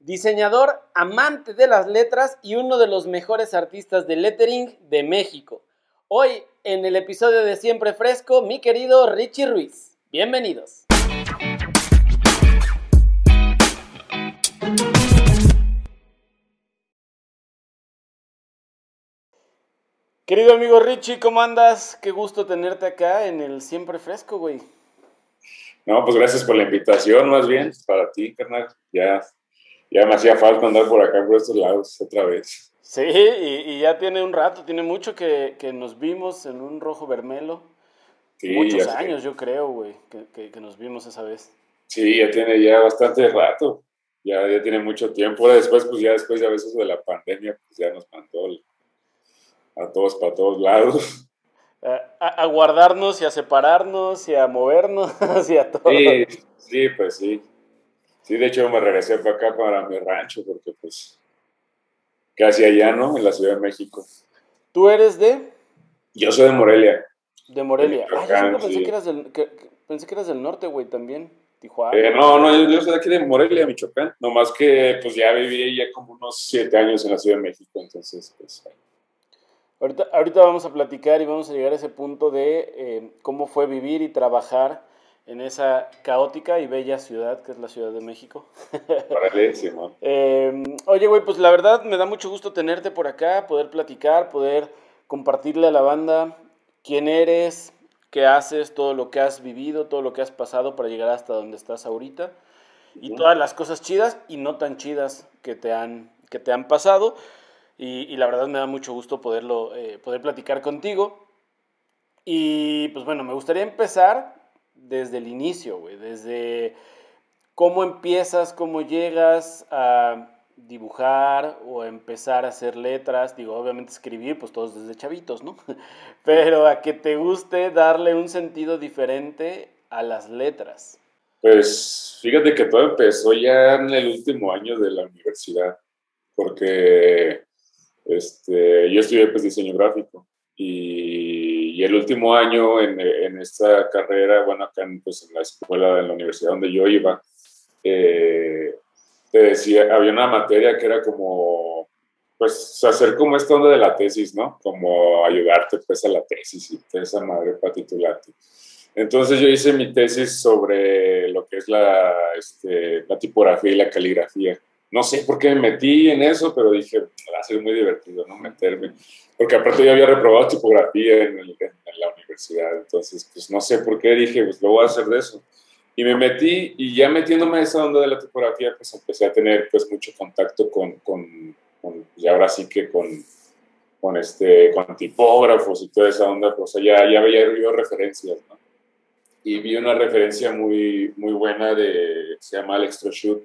diseñador, amante de las letras y uno de los mejores artistas de lettering de México. Hoy, en el episodio de Siempre Fresco, mi querido Richie Ruiz. Bienvenidos. Querido amigo Richie, ¿cómo andas? Qué gusto tenerte acá en el Siempre Fresco, güey. No, pues gracias por la invitación, más bien, para ti, carnal. Ya, ya me hacía falta andar por acá, por estos lados, otra vez. Sí, y, ya tiene un rato, tiene mucho que, nos vimos en un rojo vermelo. Sí, Muchos años, yo creo, güey, que, nos vimos esa vez. Sí, ya tiene ya bastante rato. Ya, ya tiene mucho tiempo. Ahora después, pues ya después de a veces de la pandemia, pues ya nos mandó a todos para todos lados. a, guardarnos y a separarnos y a movernos y a todo. Sí, sí, pues sí. Sí, de hecho me regresé para acá, para mi rancho, porque pues casi allá, ¿no? En la Ciudad de México. ¿Tú eres de? Yo soy de Morelia. De Morelia. ah, yo pensé, que eras del, pensé que eras del norte, güey, también. Tijuana. Eh, no, no, yo, soy de aquí de Morelia, Michoacán. Nomás que pues ya viví ya como unos siete años en la Ciudad de México, entonces pues Ahorita, ahorita vamos a platicar y vamos a llegar a ese punto de eh, cómo fue vivir y trabajar en esa caótica y bella ciudad que es la Ciudad de México. eh, oye, güey, pues la verdad me da mucho gusto tenerte por acá, poder platicar, poder compartirle a la banda quién eres, qué haces, todo lo que has vivido, todo lo que has pasado para llegar hasta donde estás ahorita y todas las cosas chidas y no tan chidas que te han, que te han pasado. Y, la verdad me da mucho gusto poderlo, eh, poder platicar contigo. Y pues bueno, me gustaría empezar desde el inicio, güey, desde cómo empiezas, cómo llegas a dibujar o empezar a hacer letras, digo, obviamente escribir, pues todos desde chavitos, ¿no? Pero a que te guste darle un sentido diferente a las letras. Pues fíjate que todo empezó ya en el último año de la universidad, porque este, yo estudié pues, diseño gráfico y, el último año en, en, esta carrera, bueno, acá en, pues, en la escuela, en la universidad donde yo iba, eh, te decía, había una materia que era como, pues, hacer como esta onda de la tesis, ¿no? Como ayudarte, pues, a la tesis y esa madre para titularte. Entonces yo hice mi tesis sobre lo que es la, este, la tipografía y la caligrafía no sé por qué me metí en eso, pero dije, va a ser muy divertido, ¿no? Meterme. Porque aparte yo había reprobado tipografía en, la universidad, entonces, pues no sé por qué dije, pues lo voy a hacer de eso. Y me metí, y ya metiéndome en esa onda de la tipografía, pues empecé a tener pues mucho contacto con, con, y ahora sí que con, con, este, con tipógrafos y toda esa onda, pues ya, ya había yo referencias, ¿no? Y vi una referencia muy, muy buena de, se llama Alex Trochut,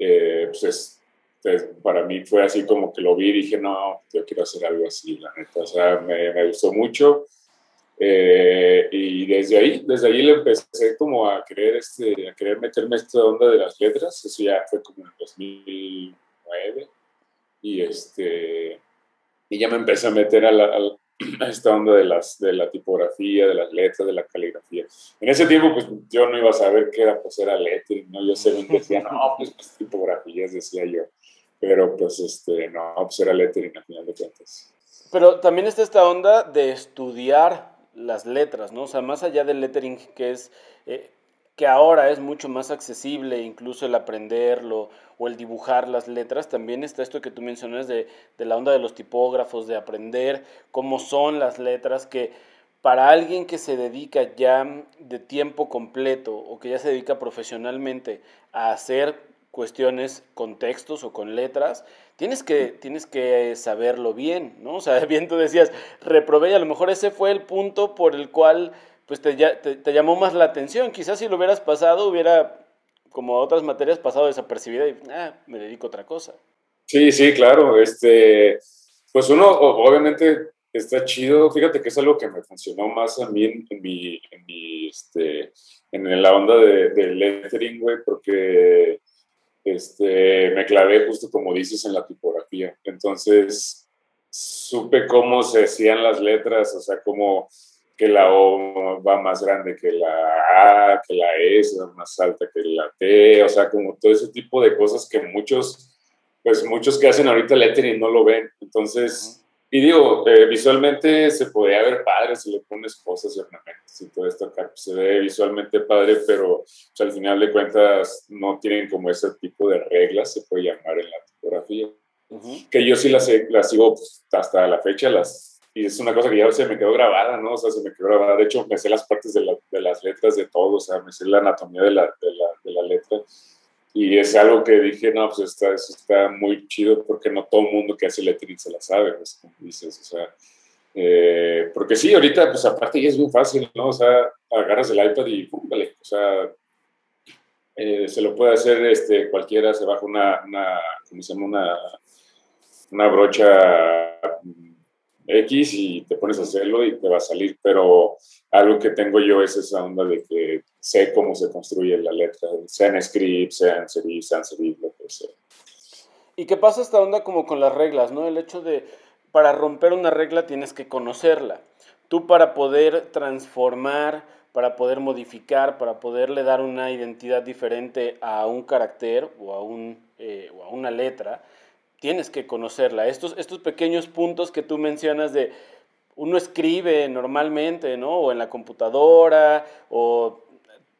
eh, pues, para mí fue así como que lo vi y dije, no, yo quiero hacer algo así, la neta, o sea, me, me gustó mucho. Eh, y desde ahí, desde ahí le empecé como a querer, este, a querer meterme esta onda de las letras, eso ya fue como en 2009, y este, y ya me empecé a meter a la, esta onda de, las, de la tipografía, de las letras, de la caligrafía. En ese tiempo, pues yo no iba a saber qué era, pues era lettering, ¿no? Yo sé decía, no, pues, pues, tipografías, decía yo. Pero pues, este, no, pues era lettering al final de cuentas. Pero también está esta onda de estudiar las letras, ¿no? O sea, más allá del lettering, que es eh, que ahora es mucho más accesible, incluso el aprenderlo o el dibujar las letras, también está esto que tú mencionas de, la onda de los tipógrafos, de aprender cómo son las letras, que para alguien que se dedica ya de tiempo completo o que ya se dedica profesionalmente a hacer cuestiones con textos o con letras, tienes que, tienes que saberlo bien, ¿no? O sea, bien tú decías, reprobé y a lo mejor ese fue el punto por el cual pues te, te, llamó más la atención. Quizás si lo hubieras pasado, hubiera, como otras materias, pasado desapercibida y ah, me dedico a otra cosa. Sí, sí, claro. Este, pues uno, obviamente, está chido. Fíjate que es algo que me funcionó más a mí en, mi, en, mi, este, en la onda de, de lettering, güey, porque este, me clavé justo como dices en la tipografía. Entonces, supe cómo se hacían las letras, o sea, cómo que la O va más grande que la A, que la S va más alta que la T, o sea, como todo ese tipo de cosas que muchos, pues muchos que hacen ahorita lettering no lo ven. Entonces, y digo, eh, visualmente se podría ver padre si le pones cosas y ornamentos y todo esto acá, pues, se ve visualmente padre, pero pues, al final de cuentas no tienen como ese tipo de reglas, se puede llamar en la tipografía. Que yo sí las, las sigo pues, hasta la fecha, las y es una cosa que ya se me quedó grabada, ¿no? O sea, se me quedó grabada. De hecho, me sé las partes de, de las letras de todo, o sea, me sé la anatomía de la, de la, de la letra. Y es algo que dije, no, pues está, eso está muy chido porque no todo el mundo que hace lettering se la sabe, pues, como dices, o sea. Eh, porque sí, ahorita, pues aparte ya es muy fácil, ¿no? O sea, agarras el iPad y pum, vale, o sea, eh, se lo puede hacer este, cualquiera, se baja una, una ¿cómo se llama? Una, una brocha X y te pones a hacerlo y te va a salir, pero algo que tengo yo es esa onda de que sé cómo se construye la letra, sea en script, sea en serif, sea en serif, lo que sea. ¿Y qué pasa esta onda como con las reglas, no? El hecho de, para romper una regla tienes que conocerla. Tú para poder transformar, para poder modificar, para poderle dar una identidad diferente a un carácter o a, un, eh, o a una letra, tienes que conocerla. Estos, estos pequeños puntos que tú mencionas de uno escribe normalmente, ¿no? O en la computadora, o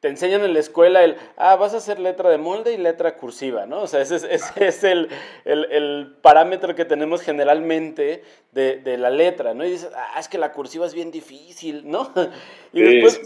te enseñan en la escuela el, ah, vas a hacer letra de molde y letra cursiva, ¿no? O sea, ese es, el, parámetro que tenemos generalmente de, la letra, ¿no? Y dices, ah, es que la cursiva es bien difícil, ¿no? Y después,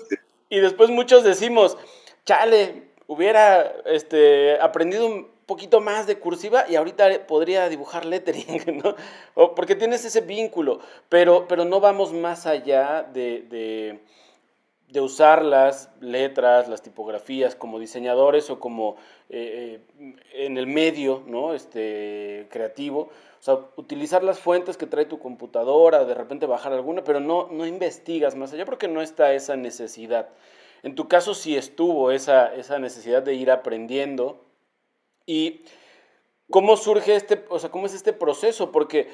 y después muchos decimos, chale, hubiera este, aprendido poquito más de cursiva y ahorita podría dibujar lettering, ¿no? porque tienes ese vínculo, pero, pero no vamos más allá de, de, usar las letras, las tipografías como diseñadores o como eh, eh, en el medio ¿no? este, creativo. O sea, utilizar las fuentes que trae tu computadora, de repente bajar alguna, pero no, no investigas más allá porque no está esa necesidad. En tu caso sí estuvo esa, esa necesidad de ir aprendiendo ¿Y cómo surge este, o sea, cómo es este proceso? Porque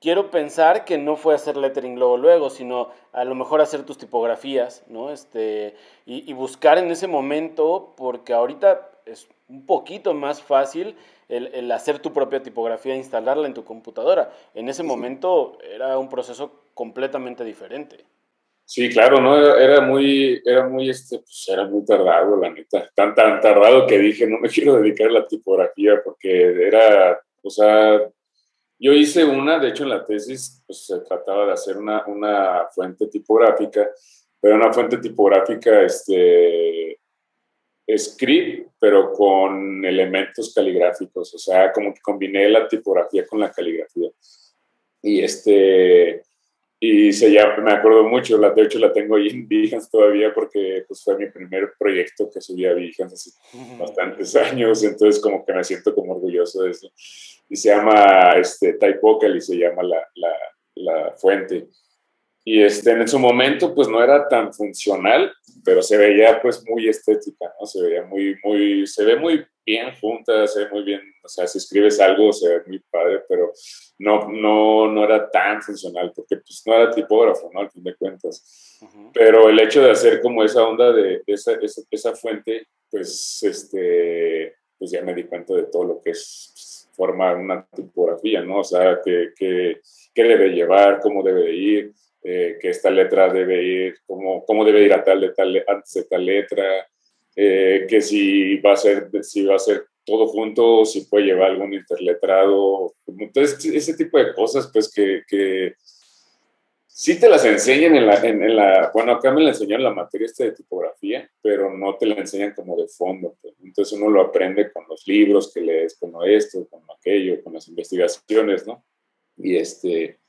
quiero pensar que no fue hacer lettering luego, luego, sino a lo mejor hacer tus tipografías, ¿no? Este, y, buscar en ese momento, porque ahorita es un poquito más fácil el, el, hacer tu propia tipografía, instalarla en tu computadora. En ese momento era un proceso completamente diferente. Sí, claro, ¿no? Era, muy, era muy, este, pues era muy tardado, la neta. Tan, tan tardado que dije, no me quiero dedicar a la tipografía porque era, o sea, yo hice una, de hecho en la tesis, pues se trataba de hacer una, una fuente tipográfica, pero una fuente tipográfica, este, script, pero con elementos caligráficos, o sea, como que combiné la tipografía con la caligrafía. Y este, y se llama, me acuerdo mucho, la, de hecho la tengo ahí en Behance todavía porque pues, fue mi primer proyecto que subí a Behance hace bastantes años, entonces como que me siento como orgulloso de eso. Y se llama este, Typocal y se llama la, la, la fuente. Y este, en su momento, pues no era tan funcional, pero se veía pues muy estética, ¿no? Se veía muy, muy, se ve muy bien junta, se ve muy bien, o sea, si escribes algo se ve muy padre, pero no, no, no era tan funcional, porque pues no era tipógrafo, ¿no? Al fin de cuentas. Pero el hecho de hacer como esa onda de, esa, esa, esa, fuente, pues, este, pues ya me di cuenta de todo lo que es formar una tipografía, ¿no? O sea, qué que, que debe llevar, cómo debe de ir eh, que esta letra debe ir, cómo, cómo debe ir a tal de tal, antes de tal letra, eh, que si va, a ser, si va a ser todo junto, si puede llevar algún interletrado. Entonces, ese tipo de cosas, pues que, que sí te las enseñan en la, en, la, bueno, acá me la enseñaron la materia esta de tipografía, pero no te la enseñan como de fondo. Pues. Entonces uno lo aprende con los libros que lees, con esto, con aquello, con las investigaciones, ¿no? Y este,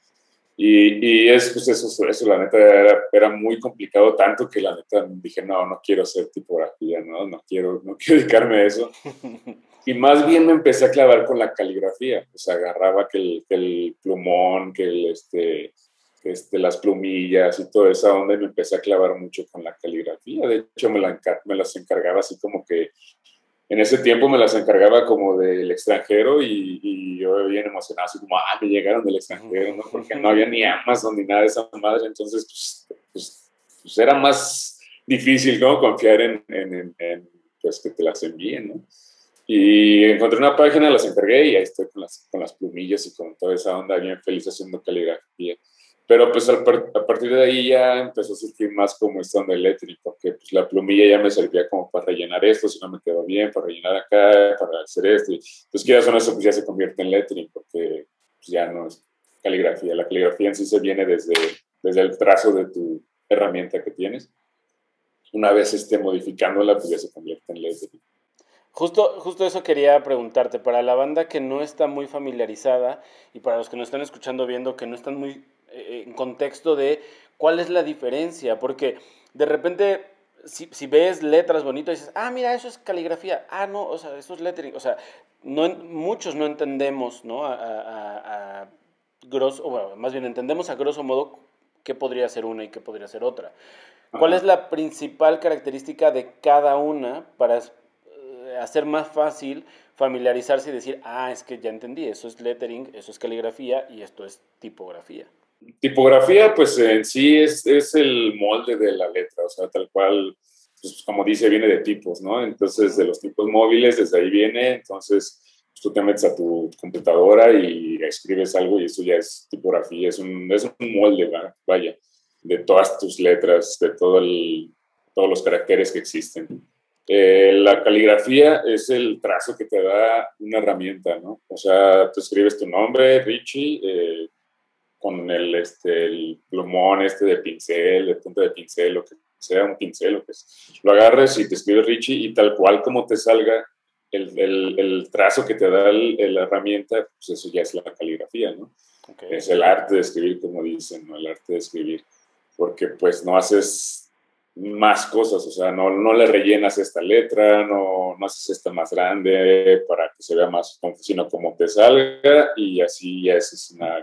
y, y es, pues eso, eso la neta era, era, muy complicado, tanto que la neta dije, no, no quiero hacer tipografía, no, no quiero, no quiero dedicarme a eso. Y más bien me empecé a clavar con la caligrafía, o sea, agarraba que el, que el plumón, que, el, este, este, las plumillas y toda esa onda y me empecé a clavar mucho con la caligrafía. De hecho, me, la, me las encargaba así como que en ese tiempo me las encargaba como del extranjero y, yo bien emocionado, así como, ah, me llegaron del extranjero, ¿no? Porque no había ni Amazon ni nada de esa madre, entonces, pues, pues pues era más difícil, ¿no? Confiar en, en, en, pues que te las envíen, ¿no? Y encontré una página, las encargué y ahí estoy con las, con las plumillas y con toda esa onda bien feliz haciendo caligrafía. Pero pues a, partir de ahí ya empezó a surgir más como esta onda eléctrica, porque pues la plumilla ya me servía como para rellenar esto, si no me quedó bien, para rellenar acá, para hacer esto. Entonces, quieras o eso, pues ya se convierte en lettering, porque pues, ya no es caligrafía. La caligrafía en sí se viene desde, desde el trazo de tu herramienta que tienes. Una vez esté modificándola, pues ya se convierte en lettering. Justo, justo eso quería preguntarte, para la banda que no está muy familiarizada y para los que nos están escuchando viendo que no están muy en contexto de cuál es la diferencia, porque de repente si, si, ves letras bonitas dices, ah, mira, eso es caligrafía, ah, no, o sea, eso es lettering, o sea, no, muchos no entendemos, ¿no? A, a, a grosso, bueno, más bien entendemos a grosso modo qué podría ser una y qué podría ser otra. ¿Cuál es la principal característica de cada una para eh, hacer más fácil familiarizarse y decir, ah, es que ya entendí, eso es lettering, eso es caligrafía y esto es tipografía? Tipografía, pues en sí es, es el molde de la letra, o sea, tal cual, pues, como dice, viene de tipos, ¿no? Entonces, de los tipos móviles, desde ahí viene, entonces pues, tú te metes a tu computadora y escribes algo y eso ya es tipografía, es un, es un molde, vaya, de todas tus letras, de todo el, todos los caracteres que existen. Eh, la caligrafía es el trazo que te da una herramienta, ¿no? O sea, tú escribes tu nombre, Richie, eh, con el, este, el plumón este de pincel, de punta de pincel, lo que sea, un pincel, lo que es. Lo agarres y te escribes Richie y tal cual como te salga el, el, el trazo que te da la herramienta, pues eso ya es la caligrafía, ¿no? Es el arte de escribir, como dicen, ¿no? El arte de escribir. Porque pues no haces más cosas, o sea, no, no le rellenas esta letra, no, no haces esta más grande para que se vea más, sino como te salga y así ya es una caligrafía.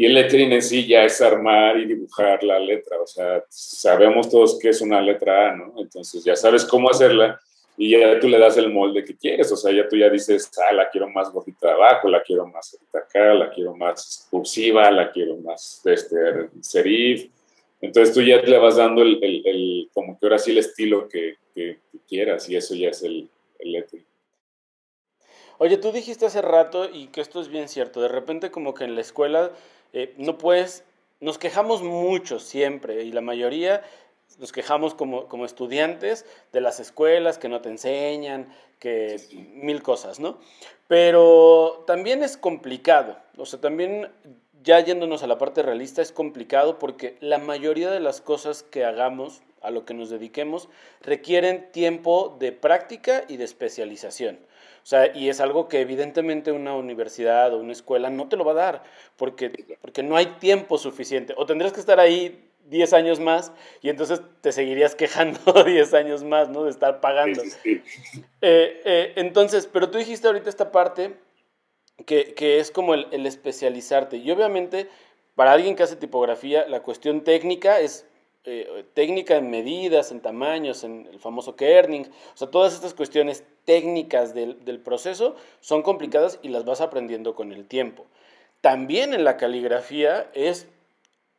Y el lettering en sí ya es armar y dibujar la letra, o sea, sabemos todos que es una letra A, ¿no? Entonces ya sabes cómo hacerla y ya tú le das el molde que quieres, o sea, ya tú ya dices, ah, la quiero más gordita abajo, la quiero más acá, la quiero más cursiva, la quiero más este, serif. Entonces tú ya le vas dando el, el, como que ahora sí el estilo que, que, quieras y eso ya es el, el lettering. Oye, tú dijiste hace rato, y que esto es bien cierto, de repente como que en la escuela eh, no puedes, nos quejamos mucho siempre, y la mayoría nos quejamos como, como estudiantes de las escuelas que no te enseñan, que mil cosas, ¿no? Pero también es complicado, o sea, también ya yéndonos a la parte realista es complicado porque la mayoría de las cosas que hagamos, a lo que nos dediquemos, requieren tiempo de práctica y de especialización. O sea, y es algo que evidentemente una universidad o una escuela no te lo va a dar, porque, porque no hay tiempo suficiente. O tendrías que estar ahí 10 años más y entonces te seguirías quejando 10 años más, ¿no? De estar pagando. Eh, eh, entonces, pero tú dijiste ahorita esta parte que, que es como el, el, especializarte. Y obviamente, para alguien que hace tipografía, la cuestión técnica es eh, técnica en medidas, en tamaños, en el famoso kerning, o sea, todas estas cuestiones técnicas del, del proceso son complicadas y las vas aprendiendo con el tiempo. También en la caligrafía es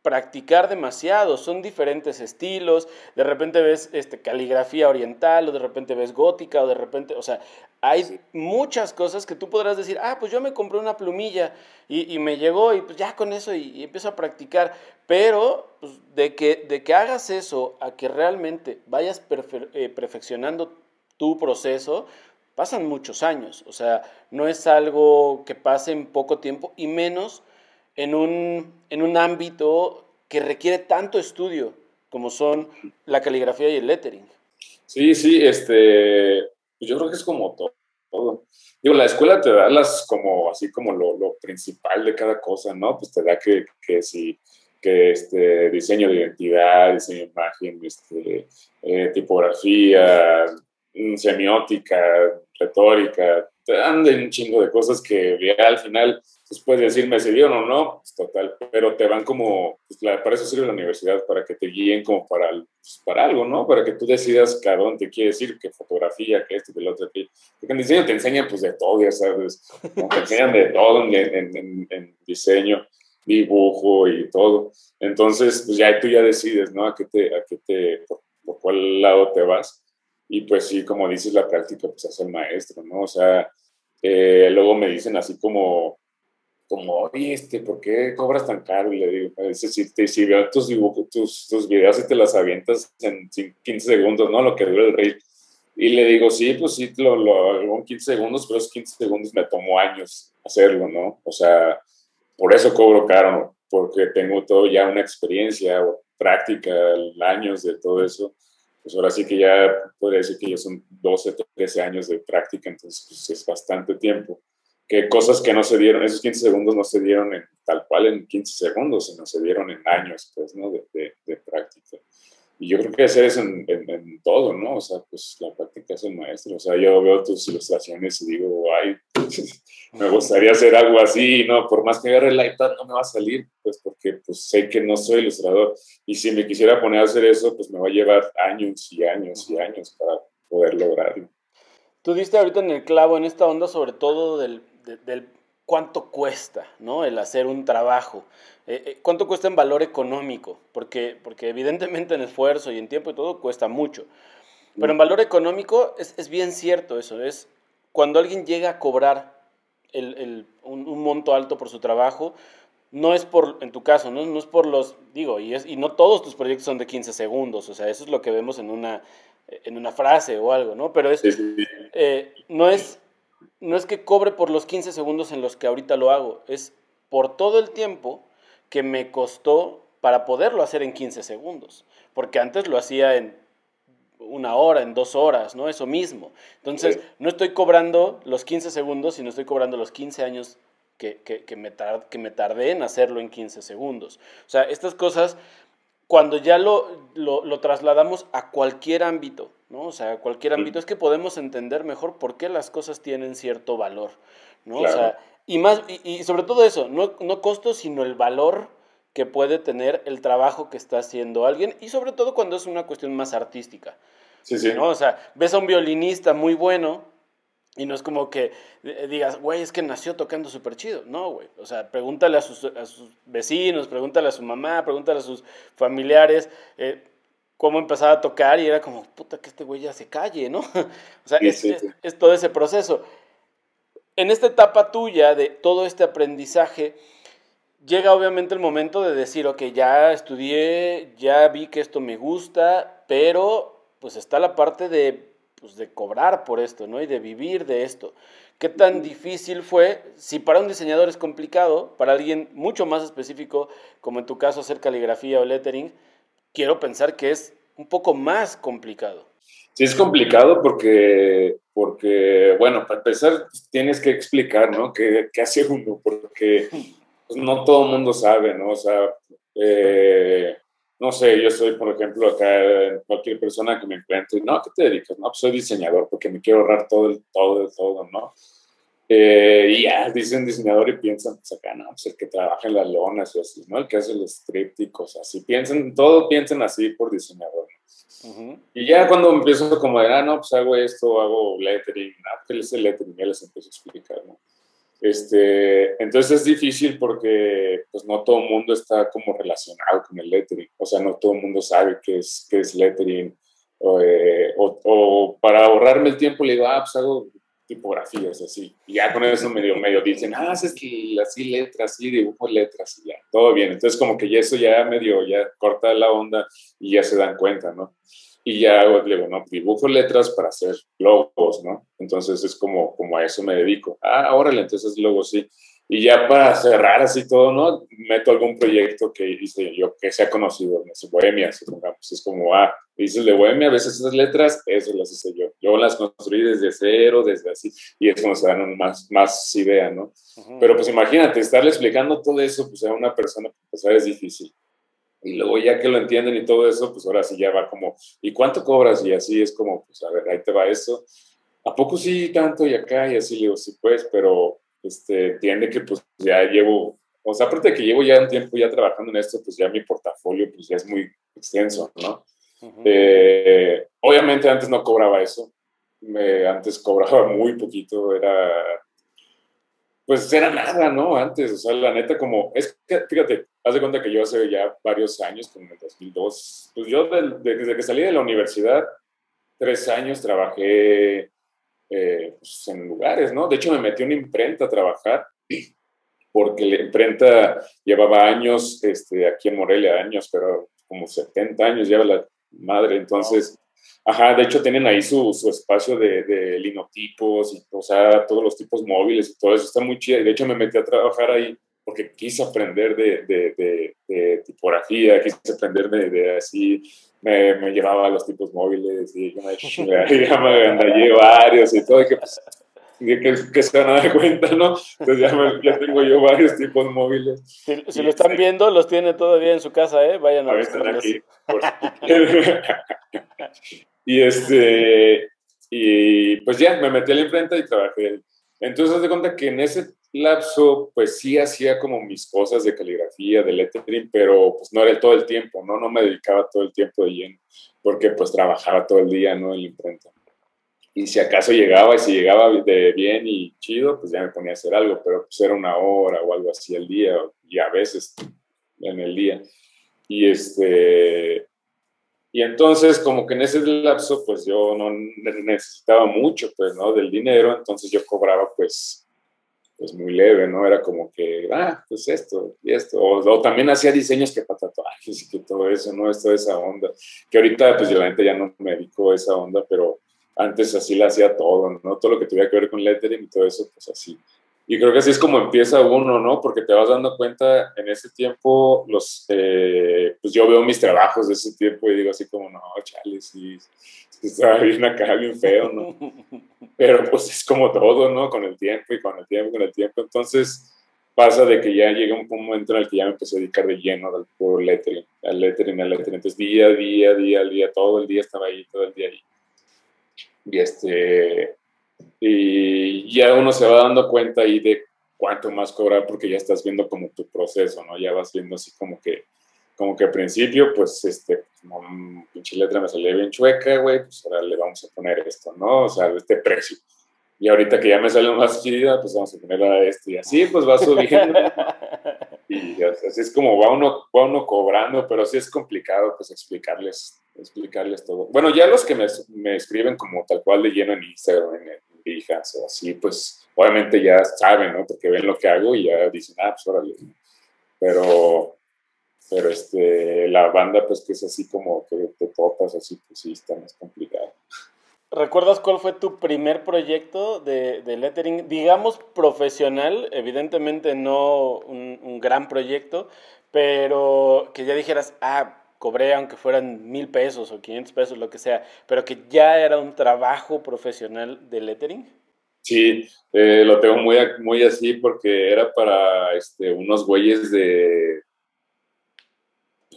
practicar demasiado, son diferentes estilos, de repente ves este, caligrafía oriental, o de repente ves gótica, o de repente, o sea, hay muchas cosas que tú podrás decir, ah, pues yo me compré una plumilla y, y me llegó y pues ya con eso y, empiezo a practicar, pero pues, de, que, de que hagas eso a que realmente vayas eh, perfeccionando tu proceso, pasan muchos años, o sea, no es algo que pase en poco tiempo y menos en un, en un ámbito que requiere tanto estudio como son la caligrafía y el lettering. Sí, sí, este, yo creo que es como todo. Digo, la escuela te da las como, así como lo, lo principal de cada cosa, ¿no? Pues te da que, que si, que este, diseño de identidad, diseño de imagen, este, eh, tipografía, mm, semiótica, retórica, te dan de un chingo de cosas que ya al final pues puedes decirme si bien o no, pues total, pero te van como, pues, para eso sirve la universidad, para que te guíen como para, pues, para algo, ¿no? Para que tú decidas cada dónde te quieres ir, qué fotografía, qué esto, qué lo otro, qué. Porque en diseño te enseñan pues de todo, ya sabes, te enseñan de todo en, en, en, diseño. dibujo y todo. Entonces, pues ya tú ya decides, ¿no? A qué te, a qué te, por, cuál lado te vas. Y pues sí, como dices, la práctica pues hace el maestro, ¿no? O sea, eh, luego me dicen así como, como, oye, este, ¿por qué cobras tan caro? Y le digo, si, te, si veo tus dibujos, tus, tus videos y te las avientas en 15 segundos, ¿no? Lo que dura el reel. Y le digo, sí, pues sí, lo, lo hago en 15 segundos, pero esos 15 segundos me tomó años hacerlo, ¿no? O sea, por eso cobro caro, porque tengo todo ya una experiencia o práctica, años de todo eso. Pues ahora sí que ya podría decir que ya son 12, 13 años de práctica, entonces pues es bastante tiempo que cosas que no se dieron, esos 15 segundos no se dieron en, tal cual en 15 segundos, sino se dieron en años, pues, ¿no? De, de, práctica. Y yo creo que hacer eso en, en, todo, ¿no? O sea, pues la práctica es el maestro. O sea, yo veo tus ilustraciones y digo, ay, me gustaría hacer algo así, ¿no? Por más que agarre el iPad no me va a salir, pues porque pues sé que no soy ilustrador. Y si me quisiera poner a hacer eso, pues me va a llevar años y años y años para poder lograrlo. Tú diste ahorita en el clavo en esta onda sobre todo del, del cuánto cuesta, ¿no? El hacer un trabajo. Eh, eh, ¿Cuánto cuesta en valor económico? Porque, porque evidentemente en esfuerzo y en tiempo y todo cuesta mucho. Pero en valor económico es, es bien cierto eso. Es cuando alguien llega a cobrar el, el, un, un, monto alto por su trabajo, no es por, en tu caso, no, no es por los, digo, y, es, y no todos tus proyectos son de 15 segundos, o sea, eso es lo que vemos en una, en una frase o algo, ¿no? Pero es, eh, no es no es que cobre por los 15 segundos en los que ahorita lo hago, es por todo el tiempo que me costó para poderlo hacer en 15 segundos, porque antes lo hacía en una hora, en dos horas, ¿no? Eso mismo. Entonces, no estoy cobrando los 15 segundos, sino estoy cobrando los 15 años que, que, me que me tardé en hacerlo en 15 segundos. O sea, estas cosas, cuando ya lo, lo, lo trasladamos a cualquier ámbito, ¿no? O sea, cualquier ámbito, es que podemos entender mejor por qué las cosas tienen cierto valor, ¿no? O sea, y, más, y, sobre todo eso, no, no costo, sino el valor que puede tener el trabajo que está haciendo alguien, y sobre todo cuando es una cuestión más artística. Sí, sí. ¿no? O sea, ves a un violinista muy bueno, y no es como que eh, digas, güey, es que nació tocando súper chido. No, güey. O sea, pregúntale a sus, a sus, vecinos, pregúntale a su mamá, pregúntale a sus familiares. Eh, cómo empezaba a tocar y era como, puta, que este güey ya se calle, ¿no? o sea, es, Es, todo ese proceso. En esta etapa tuya de todo este aprendizaje, llega obviamente el momento de decir, ok, ya estudié, ya vi que esto me gusta, pero pues está la parte de, pues, de cobrar por esto, ¿no? Y de vivir de esto. ¿Qué tan difícil fue? Si para un diseñador es complicado, para alguien mucho más específico, como en tu caso hacer caligrafía o lettering, quiero pensar que es un poco más complicado. Sí, es complicado porque, porque bueno, para empezar, tienes que explicar, ¿no? ¿Qué, qué hace uno? Porque pues, no todo el mundo sabe, ¿no? O sea, eh, no sé, yo soy, por ejemplo, acá, cualquier persona que me encuentre, no, ¿a qué te dedicas? No, pues soy diseñador porque me quiero ahorrar todo, el, todo, todo, ¿no? Eh, y ya dicen diseñador y piensan, pues acá, no, pues el que trabaja en las lonas y así, ¿no? El que hace los trípticos, así. Piensan, todo piensan así por diseñador. Y ya cuando empiezo como de, ah, no, pues hago esto, hago lettering, ah, ¿qué es el lettering? Ya les empiezo a explicar, ¿no? Este, entonces es difícil porque pues no todo el mundo está como relacionado con el lettering, o sea, no todo el mundo sabe qué es, qué es lettering, o, eh, o, o, para ahorrarme el tiempo le digo, ah, pues hago tipografías así. Y ya con eso medio, medio dicen, ah, es que así letras, sí, dibujo letras y ya, todo bien. Entonces como que ya eso ya medio, ya corta la onda y ya se dan cuenta, ¿no? Y ya digo, no, dibujo letras para hacer logos, ¿no? Entonces es como, como a eso me dedico. Ah, órale, entonces luego sí. Y ya para cerrar así todo, ¿no? Meto algún proyecto que hice yo, que sea conocido, no sé, Bohemia, supongamos. Es como, ah, dices de Bohemia, a veces esas letras, eso las hice yo. Yo las construí desde cero, desde así, y es como se dan más, más idea, ¿no? Pero pues imagínate, estarle explicando todo eso, pues a una persona, pues es difícil. Y luego ya que lo entienden y todo eso, pues ahora sí ya va como, ¿y cuánto cobras? Y así es como, pues a ver, ahí te va eso. ¿A poco sí tanto y acá? Y así le digo, sí pues, pero este, entiende que pues ya llevo, o sea, aparte de que llevo ya un tiempo ya trabajando en esto, pues ya mi portafolio pues ya es muy extenso, ¿no? Eh, obviamente antes no cobraba eso, me, antes cobraba muy poquito, era, pues era nada, ¿no? Antes, o sea, la neta, como, es que, fíjate, haz de cuenta que yo hace ya varios años, como en el 2002, pues yo desde que salí de la universidad, tres años trabajé eh, pues, en lugares, ¿no? De hecho, me metí en una imprenta a trabajar, porque la imprenta llevaba años, este, aquí en Morelia, años, pero como 70 años lleva la madre, entonces Ajá, de hecho tienen ahí su, su espacio de, de, linotipos, y, o sea, todos los tipos móviles y todo eso, está muy chido. De hecho me metí a trabajar ahí porque quise aprender de, de, de tipografía, quise aprender de, así, me, me, llevaba los tipos móviles y yo me, me, varios y todo, y que, pues, que, que, se van a dar cuenta, ¿no? Entonces ya, ya tengo yo varios tipos móviles. Si, si lo están este viendo, los tiene todavía en su casa, ¿eh? Vayan a, a aquí. Por Y este, y pues ya, me metí a la imprenta y trabajé. Entonces, de cuenta que en ese lapso, pues sí hacía como mis cosas de caligrafía, de lettering, pero pues no era todo el tiempo, ¿no? No me dedicaba todo el tiempo de lleno, porque pues trabajaba todo el día, ¿no? En la imprenta. Y si acaso llegaba, y si llegaba de bien y chido, pues ya me ponía a hacer algo, pero pues era una hora o algo así al día, y a veces en el día. Y este, y entonces, como que en ese lapso, pues yo no necesitaba mucho, pues, ¿no? Del dinero, entonces yo cobraba, pues, pues muy leve, ¿no? Era como que, ah, pues esto y esto. O, también hacía diseños que para tatuajes y que todo eso, ¿no? Es toda esa onda. Que ahorita, pues, yo la gente ya no me dedico a esa onda, pero antes así la hacía todo, ¿no? Todo lo que tuviera que ver con lettering y todo eso, pues así. Y creo que así es como empieza uno, ¿no? Porque te vas dando cuenta en ese tiempo, los, eh, pues yo veo mis trabajos de ese tiempo y digo así como, no, chale, sí, estaba bien acá, bien feo, ¿no? Pero pues es como todo, ¿no? Con el tiempo y con el tiempo, con el tiempo. Entonces pasa de que ya llega un momento en el que ya me empecé a dedicar de lleno al puro lettering, al lettering, al lettering. Entonces día, día, día, día, todo el día estaba ahí, todo el día ahí. Y este, y ya uno se va dando cuenta ahí de cuánto más cobrar porque ya estás viendo como tu proceso, ¿no? Ya vas viendo así como que, como que al principio, pues, este, como pinche letra me salía bien chueca, güey, pues ahora le vamos a poner esto, ¿no? O sea, este precio. Y ahorita que ya me sale más chida, pues vamos a poner a esto y así, pues va subiendo. y así es como va uno, va uno cobrando, pero sí es complicado, pues, explicarles, explicarles todo. Bueno, ya los que me, me escriben como tal cual de lleno en Instagram, en, hijas o así, pues obviamente ya saben, ¿no? Porque ven lo que hago y ya dicen, ah, pues órale. Pero, pero este, la banda, pues que es así como que te topas, así, pues sí, está más complicado. ¿Recuerdas cuál fue tu primer proyecto de, de lettering? Digamos profesional, evidentemente no un, un, gran proyecto, pero que ya dijeras, ah, cobré aunque fueran mil pesos o 500 pesos, lo que sea, pero que ya era un trabajo profesional de lettering? Sí, eh, lo tengo muy, muy así porque era para este, unos güeyes de...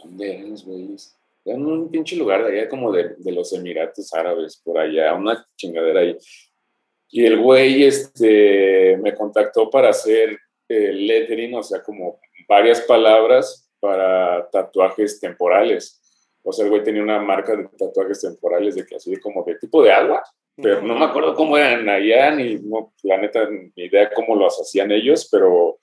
¿Dónde eran los güeyes? Un pinche lugar de allá como de, de, los Emiratos Árabes, por allá, una chingadera ahí. Y el güey este, me contactó para hacer eh, lettering, o sea, como varias palabras para tatuajes temporales. O sea, el güey tenía una marca de tatuajes temporales de que así como de tipo de agua, pero no me acuerdo cómo eran allá, ni la neta, ni idea cómo los hacían ellos, pero,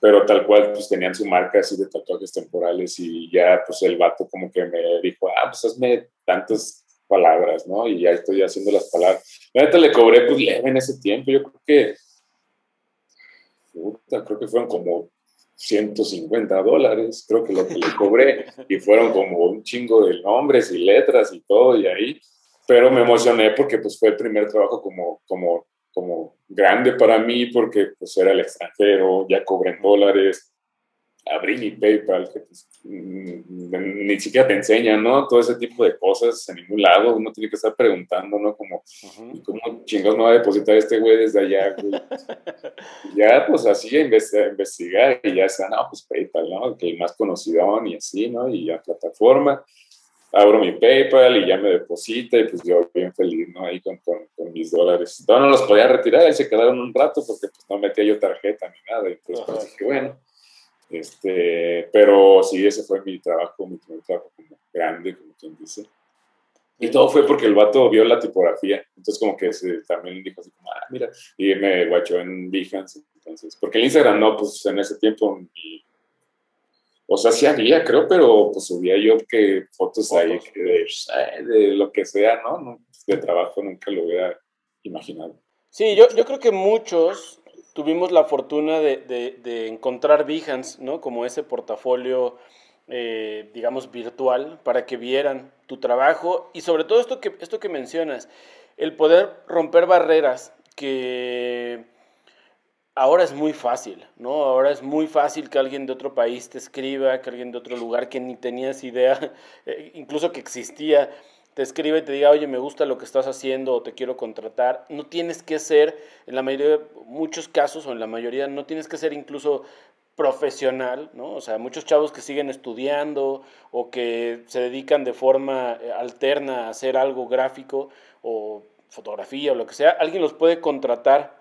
pero tal cual, pues tenían su marca así de tatuajes temporales y ya, pues el vato como que me dijo, ah, pues hazme tantas palabras, ¿no? Y ya estoy haciendo las palabras. La neta le cobré pues leve en ese tiempo, yo creo que, puta, creo que fueron como 150 dólares, creo que lo que le cobré, y fueron como un chingo de nombres y letras y todo, y ahí, pero me emocioné porque pues fue el primer trabajo como, como, como grande para mí, porque pues era el extranjero, ya cobré en dólares, abrí mi PayPal, que pues, mm, ni siquiera te enseñan, ¿no? Todo ese tipo de cosas en ningún lado, uno tiene que estar preguntando, ¿no? Como, ¿cómo chingados no va a depositar este güey desde allá, ya, pues así a investigar, y ya sea, no, pues PayPal, ¿no? Que el más conocido y así, ¿no? Y ya plataforma, abro mi PayPal y ya me deposita y pues yo bien feliz, ¿no? Ahí con, con, mis dólares. No, no los podía retirar, ahí se quedaron un rato porque pues no metía yo tarjeta ni nada, entonces pues dije, bueno este, pero sí, ese fue mi trabajo, mi primer trabajo como grande, como quien dice. Y todo fue porque el vato vio la tipografía. Entonces, como que se, también dijo así, como, ah, mira. Y me guachó en Behance. entonces, porque el Instagram no, pues en ese tiempo, o sea, sí había, creo, pero pues subía yo que fotos, ahí de, lo que sea, ¿no? De trabajo nunca lo hubiera imaginado. Sí, yo, yo creo que muchos tuvimos la fortuna de, de, de encontrar Behance, ¿no? Como ese portafolio eh, digamos, virtual para que vieran tu trabajo y sobre todo esto que, esto que mencionas, el poder romper barreras que ahora es muy fácil, ¿no? Ahora es muy fácil que alguien de otro país te escriba, que alguien de otro lugar que ni tenías idea, eh, incluso que existía, te escribe y te diga, oye, me gusta lo que estás haciendo o te quiero contratar. No tienes que ser, en la mayoría muchos casos o en la mayoría, no tienes que ser incluso profesional, ¿no? O sea, muchos chavos que siguen estudiando o que se dedican de forma eh, alterna a hacer algo gráfico o fotografía o lo que sea, alguien los puede contratar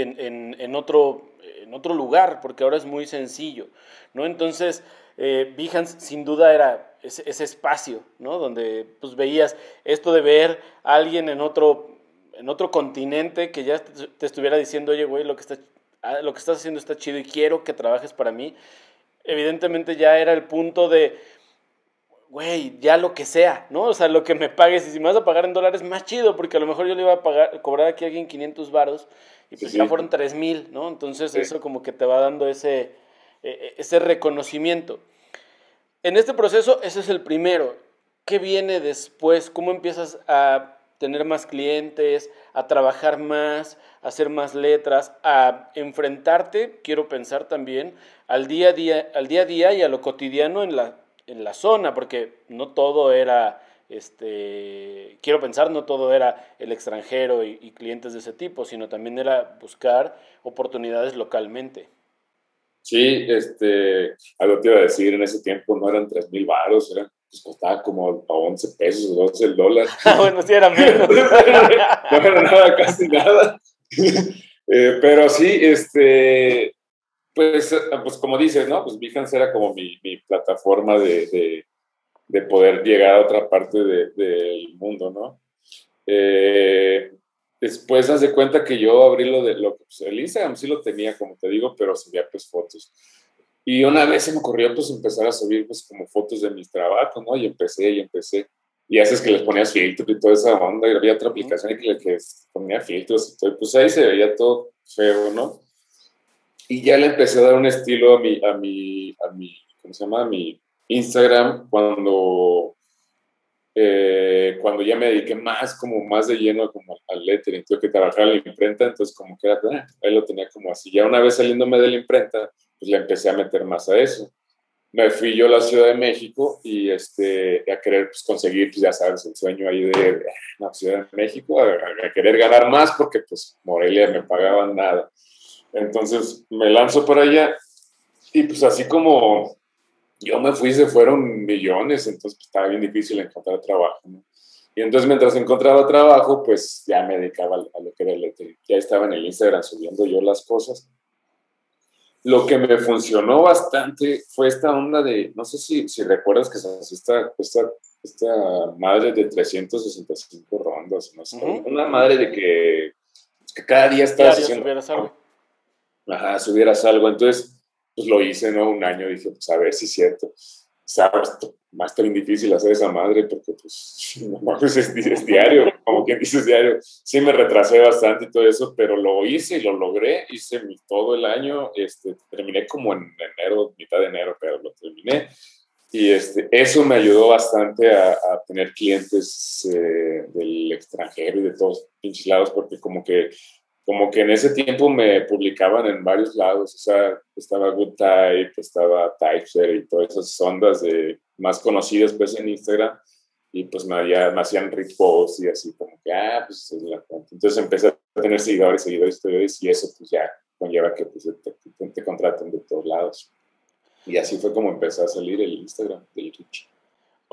en, otro, en otro lugar, porque ahora es muy sencillo, ¿no? Entonces, eh, sin duda era ese, espacio, ¿no? Donde pues veías esto de ver a alguien en otro, en otro continente que ya te estuviera diciendo, oye, güey, lo que está Ah, lo que estás haciendo está chido y quiero que trabajes para mí, evidentemente ya era el punto de, güey, ya lo que sea, ¿no? O sea, lo que me pagues, y si me vas a pagar en dólares, más chido, porque a lo mejor yo le iba a pagar, cobrar aquí a alguien 500 varos, y pues ya fueron 3 mil, ¿no? Entonces eso como que te va dando ese, e, e, ese reconocimiento. En este proceso, ese es el primero. ¿Qué viene después? ¿Cómo empiezas a tener más clientes, a trabajar más, a hacer más letras, a enfrentarte, quiero pensar también, al día a día, al día, a día y a lo cotidiano en la, en la zona, porque no todo era, este, quiero pensar, no todo era el extranjero y, y clientes de ese tipo, sino también era buscar oportunidades localmente. Sí, este, algo te iba a decir, en ese tiempo no eran 3 mil baros, eran pues costaba como a 11 pesos o 12 el dólar. Ah, bueno, sí era menos. no era nada, casi nada. Eh, pero sí, este, pues, pues como dices, ¿no? Pues Behance era como mi, mi plataforma de, de, de, poder llegar a otra parte del de, mundo, ¿no? Eh, después haz de cuenta que yo abrí lo de lo pues, el Instagram sí lo tenía, como te digo, pero subía pues fotos. Y una vez se me ocurrió pues empezar a subir pues como fotos de mis trabajos, ¿no? Y empecé y empecé. Y haces que les ponías filtros y toda esa onda. Y había otra aplicación que les ponía filtros y todo. Pues ahí se veía todo feo, ¿no? Y ya le empecé a dar un estilo a mi, a mi, a mi ¿cómo se llama? A mi Instagram cuando, eh, cuando ya me dediqué más, como más de lleno como al lettering. Tuve que trabajar en la imprenta, entonces como que era, ah, ahí lo tenía como así. Ya una vez saliéndome de la imprenta, pues le empecé a meter más a eso. Me fui yo a la Ciudad de México y este, a querer pues, conseguir, pues ya sabes, el sueño ahí de, la Ciudad de México, a, querer ganar más porque pues Morelia me pagaban nada. Entonces me lanzo para allá y pues así como yo me fui, se fueron millones, entonces pues, estaba bien difícil encontrar trabajo. Y entonces mientras encontraba trabajo, pues ya me dedicaba a, lo que era el Ya estaba en el Instagram subiendo yo las cosas lo que me funcionó bastante fue esta onda de, no sé si, si recuerdas que esta, esta, esta madre de 365 rondas, no sé, una madre de que, que cada día estás haciendo... Algo. Ajá, subieras algo. Entonces, pues lo hice, ¿no? Un año, dije, pues a ver si es cierto. Sabes, más tan difícil hacer esa madre porque pues, no, es, es, diario, como quien dices diario. Sí me retrasé bastante y todo eso, pero lo hice y lo logré, hice todo el año, este, terminé como en enero, mitad de enero, pero lo terminé. Y este, eso me ayudó bastante a, a tener clientes eh, del extranjero y de todos pinches lados, porque como que como que en ese tiempo me publicaban en varios lados, o sea, estaba Good Type, estaba Typeshare y todas esas ondas de, más conocidas pues en Instagram y pues me, me hacían reposts y así como que, ah, pues es la cuenta. Entonces empecé a tener seguidores, seguidores, seguidores y eso pues ya conlleva que pues, te, te, contraten de todos lados. Y así fue como empezó a salir el Instagram del Richie.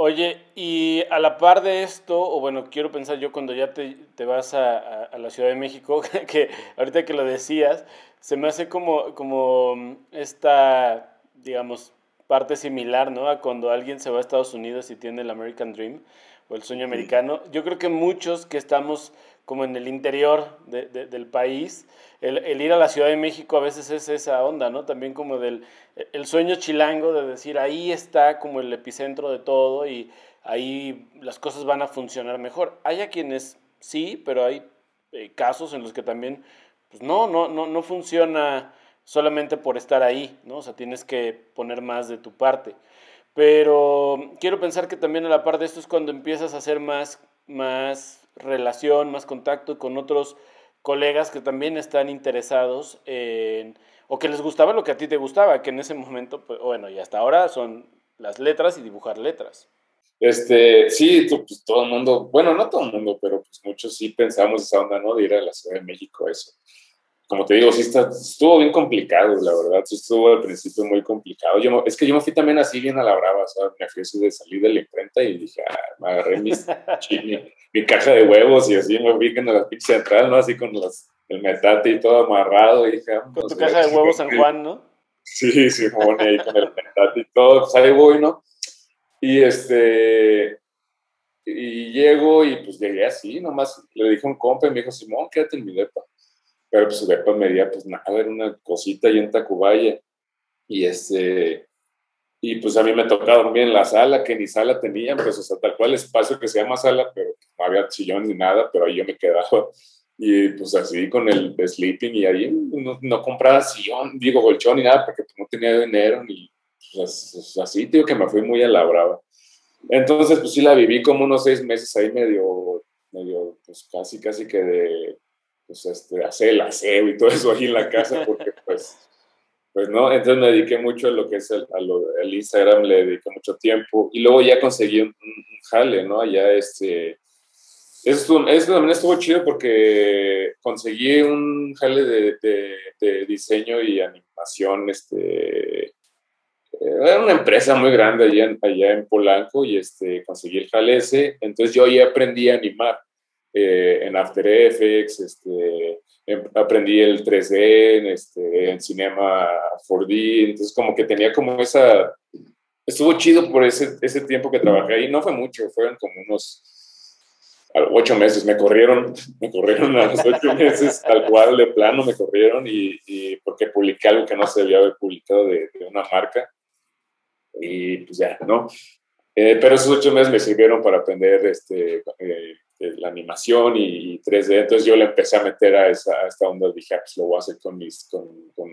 Oye, y a la par de esto, o bueno, quiero pensar yo cuando ya te, te vas a, a, la Ciudad de México, que ahorita que lo decías, se me hace como, como esta, digamos, parte similar, ¿no? A cuando alguien se va a Estados Unidos y tiene el American Dream o el sueño americano. Yo creo que muchos que estamos como en el interior del país. El, ir a la Ciudad de México a veces es esa onda, ¿no? También como del el sueño chilango de decir, ahí está como el epicentro de todo y ahí las cosas van a funcionar mejor. Hay a quienes sí, pero hay eh, casos en los que también, pues no, no, no, no funciona solamente por estar ahí, ¿no? O sea, tienes que poner más de tu parte. Pero quiero pensar que también a la par de esto es cuando empiezas a hacer más, más relación, más contacto con otros colegas que también están interesados en, o que les gustaba lo que a ti te gustaba, que en ese momento, pues, bueno, y hasta ahora son las letras y dibujar letras. Este, sí, pues, todo el mundo, bueno, no todo el mundo, pero pues muchos sí pensamos esa onda, ¿no? De ir a la Ciudad de México, eso como te digo, sí está, estuvo bien complicado, la verdad, sí estuvo al principio muy complicado. Yo, es que yo me fui también así bien a la brava, o sea, me fui así de salir de la imprenta y dije, ah, me agarré mis, mi, caja de huevos y así me fui con la pinche central, ¿no? Así con los, el metate y todo amarrado y dije, ah, Con tu caja de huevos San Juan, ¿no? Sí, sí, ahí con el metate y todo, pues ahí voy, ¿no? Y este, y llego y pues llegué así, nomás le dije a un compa y me dijo, Simón, quédate en mi depa pero pues después me medía pues nada, era una cosita ahí en Tacubaya. Y este, y pues a mí me tocaba dormir en la sala, que ni sala tenían, pues o sea, tal cual espacio que se llama sala, pero no había sillón ni nada, pero ahí yo me quedaba. Y pues así con el sleeping y ahí no, compraba sillón, digo colchón ni nada, porque no tenía dinero, ni pues, pues, así, digo que me fui muy a la brava. Entonces, pues sí la viví como unos seis meses ahí medio, medio, pues casi, casi que de pues, este, hacer el aseo y todo eso ahí en la casa, porque pues, pues no, entonces me dediqué mucho a lo que es el, a Instagram, le dediqué mucho tiempo y luego ya conseguí un, jale, ¿no? Ya este, eso, eso, también estuvo chido porque conseguí un jale de, de, diseño y animación, este, era una empresa muy grande allá en, allá en Polanco y este, conseguí el jale ese, entonces yo ya aprendí a animar. Eh, en After Effects, este, em, aprendí el 3D, en, este, en Cinema 4D, entonces como que tenía como esa... Estuvo chido por ese, ese tiempo que trabajé ahí, no fue mucho, fueron como unos ocho meses, me corrieron, me corrieron a los ocho meses, tal cual de plano me corrieron y, y porque publiqué algo que no se debía haber publicado de, de una marca y pues ya, ¿no? Eh, pero esos ocho meses me sirvieron para aprender este, eh, la animación y, 3D. Entonces yo le empecé a meter a, esa, esta onda. Dije, ah, pues lo voy a hacer con mis, con, con,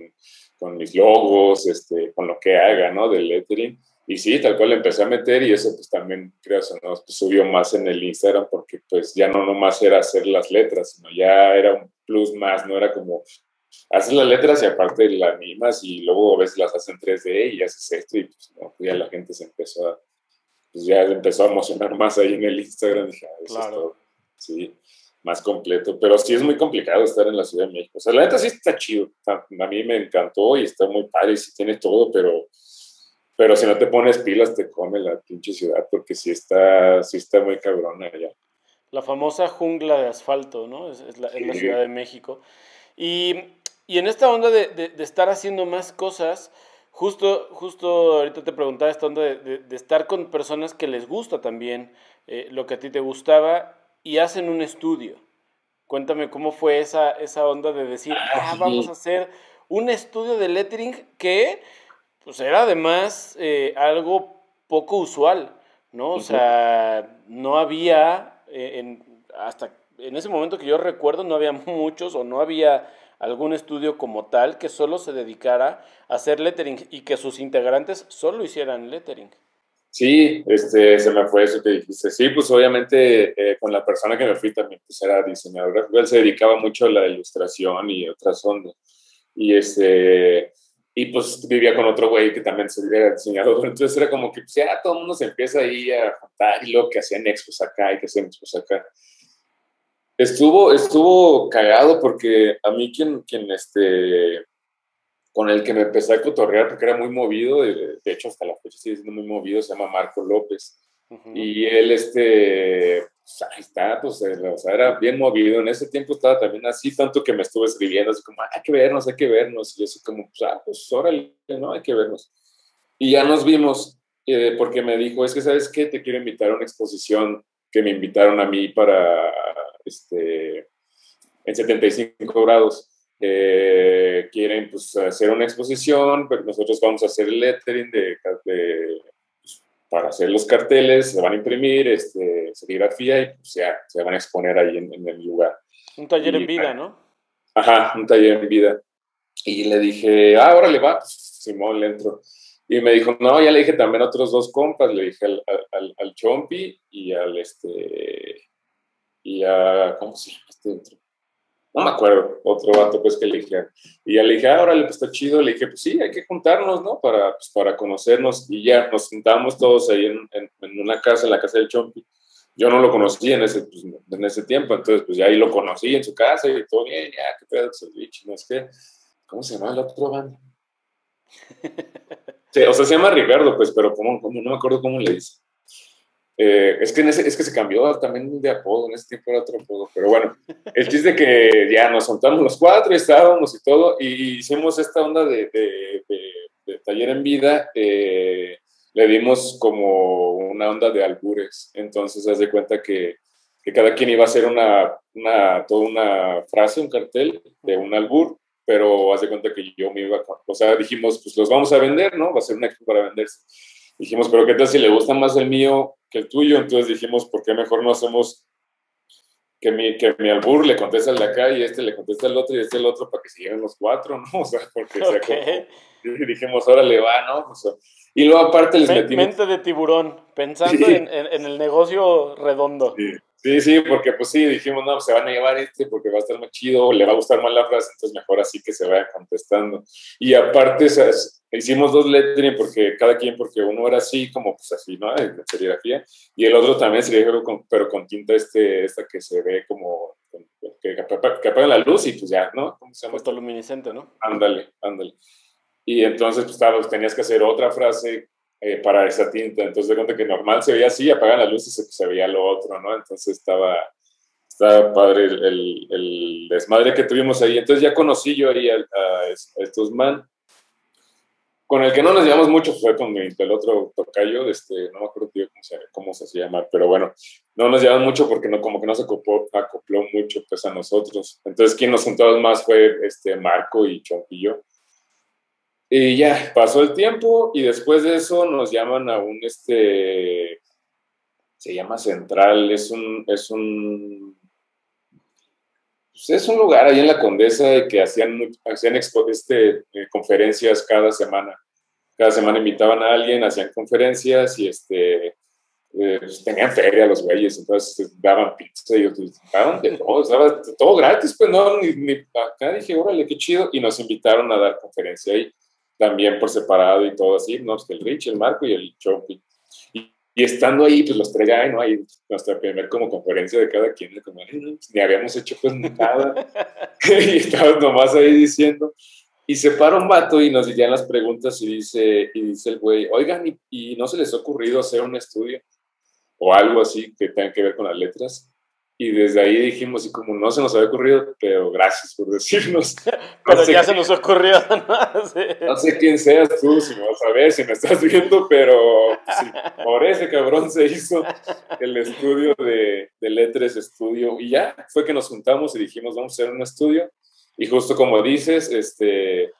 con, mis logos, este, con lo que haga, ¿no? Del lettering. Y sí, tal cual le empecé a meter y eso pues también, creo, ¿no? Pues, subió más en el Instagram porque pues ya no nomás era hacer las letras, sino ya era un plus más, no era como hacer las letras y aparte las animas y luego a veces las hacen 3D y haces esto y pues no, ya la gente se empezó a pues ya empezó a emocionar más ahí en el Instagram. Dije, ah, claro. sí, más completo. Pero sí es muy complicado estar en la Ciudad de México. O sea, la neta sí está chido. A mí me encantó y está muy padre y sí tiene todo, pero, pero si no te pones pilas te come la pinche ciudad porque sí está, sí está muy cabrona allá. La famosa jungla de asfalto, ¿no? Es, la, Ciudad de México. Y, y en esta onda de, de, de estar haciendo más cosas, Justo, justo ahorita te preguntaba esta onda de, estar con personas que les gusta también eh, lo que a ti te gustaba y hacen un estudio. Cuéntame cómo fue esa, esa onda de decir, ah, ah vamos a hacer un estudio de lettering que pues era además eh, algo poco usual, ¿no? O sea, no había, eh, en, hasta en ese momento que yo recuerdo, no había muchos o no había algún estudio como tal que solo se dedicara a hacer lettering y que sus integrantes solo hicieran lettering. Sí, este, se me fue eso que dijiste. Sí, pues obviamente eh, con la persona que me fui también pues era diseñador. Él se dedicaba mucho a la ilustración y otras ondas. Y este, y pues vivía con otro güey que también era diseñador. Entonces era como que pues, ya todo el mundo se empieza ahí a juntar y lo que hacían expos acá y que hacían expos acá. Estuvo, estuvo cagado porque a mí quien, quien este, con el que me empecé a cotorrear, porque era muy movido, de, hecho hasta la fecha sigue siendo muy movido, se llama Marco López. Y él, este, pues, ahí está, pues, eh, o sea, era bien movido. En ese tiempo estaba también así, tanto que me estuve escribiendo, así como, hay que vernos, hay que vernos. Y yo así como, pues, ah, pues, órale, ¿no? Hay que vernos. Y ya nos vimos, eh, porque me dijo, es que, ¿sabes qué? Te quiero invitar a una exposición que me invitaron a mí para este, en 75 grados. Eh, quieren pues, hacer una exposición, pero nosotros vamos a hacer el lettering de, pues, para hacer los carteles, se van a imprimir, este, serigrafía y pues, ya se van a exponer ahí en, el lugar. Un taller en vida, ¿no? Ajá, un taller en vida. Y le dije, ah, ahora le va, pues, Simón le entro. Y me dijo, no, ya le dije también a otros dos compas, le dije al, al, al Chompi y al este, y a, ¿cómo se llama este No me acuerdo, otro vato pues que le dije. Y ya le dije, ah, órale, pues está chido. Le dije, pues sí, hay que juntarnos, ¿no? Para, pues, para conocernos. Y ya nos juntamos todos ahí en, en, una casa, en la casa del Chompi. Yo no lo conocí en ese, pues, en ese tiempo, entonces pues ya ahí lo conocí en su casa y todo bien, ya, qué pedo, no es que, ¿cómo se llama el otro banda? Sí, o sea, se llama Ricardo, pues, pero como, no me acuerdo cómo le dice. Eh, es, que en ese, es que se cambió también de apodo, en ese tiempo era otro apodo, pero bueno, el chiste que ya nos juntamos los cuatro, estábamos y todo, y hicimos esta onda de, de, taller en vida, eh, le dimos como una onda de albures, entonces haz de cuenta que, que cada quien iba a hacer una, una, toda una frase, un cartel de un albur, pero haz de cuenta que yo me iba, o sea, dijimos, pues los vamos a vender, ¿no? Va a ser un expo para venderse. Dijimos, pero ¿qué tal si le gusta más el mío que el tuyo? Entonces dijimos, ¿por qué mejor no hacemos que mi, que mi albur le conteste al de acá y este le conteste al otro y este al otro para que se lleven los cuatro, ¿no? O sea, porque okay. y dijimos, ahora le va, ¿no? O sea, y luego aparte les metimos... Mente de tiburón, pensando en, en, el negocio redondo. Sí. Sí, sí, porque pues sí, dijimos, no, se van a llevar este porque va a estar más chido, le va a gustar más la frase, entonces mejor así que se vaya contestando. Y aparte, hicimos dos lettering porque cada quien, porque uno era así, como pues así, ¿no? De serigrafía, y el otro también serigrafía, pero con tinta este, esta que se ve como, que, que apaga la luz y pues ya, ¿no? ¿Cómo se llama? Fotoluminiscente, ¿no? Ándale, ándale. Y entonces, pues, pues tenías que hacer otra frase eh, para esa tinta. Entonces, de cuenta que normal se veía así, apagan las luces y se, veía lo otro, ¿no? Entonces estaba, estaba padre el, el, desmadre que tuvimos ahí. Entonces ya conocí yo ahí a, estos man. Con el que no nos llevamos mucho fue con el otro tocayo, este, no me acuerdo cómo se, cómo se hacía llamar, pero bueno, no nos llevamos mucho porque no, como que no se acopló, acopló mucho pues a nosotros. Entonces quien nos juntó más fue este Marco y Chompillo. Y ya, pasó el tiempo y después de eso nos llaman a un, este, se llama Central, es un, es un, pues es un lugar ahí en la Condesa que hacían, hacían este, eh, conferencias cada semana. Cada semana invitaban a alguien, hacían conferencias y este, eh, pues tenían feria los güeyes, entonces daban pizza y daban de todo, todo gratis, pues no, ni, ni, acá dije, órale, qué chido, y nos invitaron a dar conferencia ahí también por separado y todo así, ¿no? Pues el Rich, el Marco y el Chopi. Y, y, estando ahí, pues los tres ya, ¿no? Ahí nuestra primera como conferencia de cada quien, como, pues, ni habíamos hecho pues nada. y estábamos nomás ahí diciendo. Y se para un vato y nos dirían las preguntas y dice, y dice el güey, oigan, ¿y, ¿y no se les ha ocurrido hacer un estudio? O algo así que tenga que ver con las letras. Y desde ahí dijimos, y como no se nos había ocurrido, pero gracias por decirnos. pero ya se nos ocurrió. ¿no? no sé quién seas tú, si me vas a ver, si me estás viendo, pero sí, por ese cabrón se hizo el estudio de, de Letras Estudio. Y ya fue que nos juntamos y dijimos, vamos a hacer un estudio. Y justo como dices, este,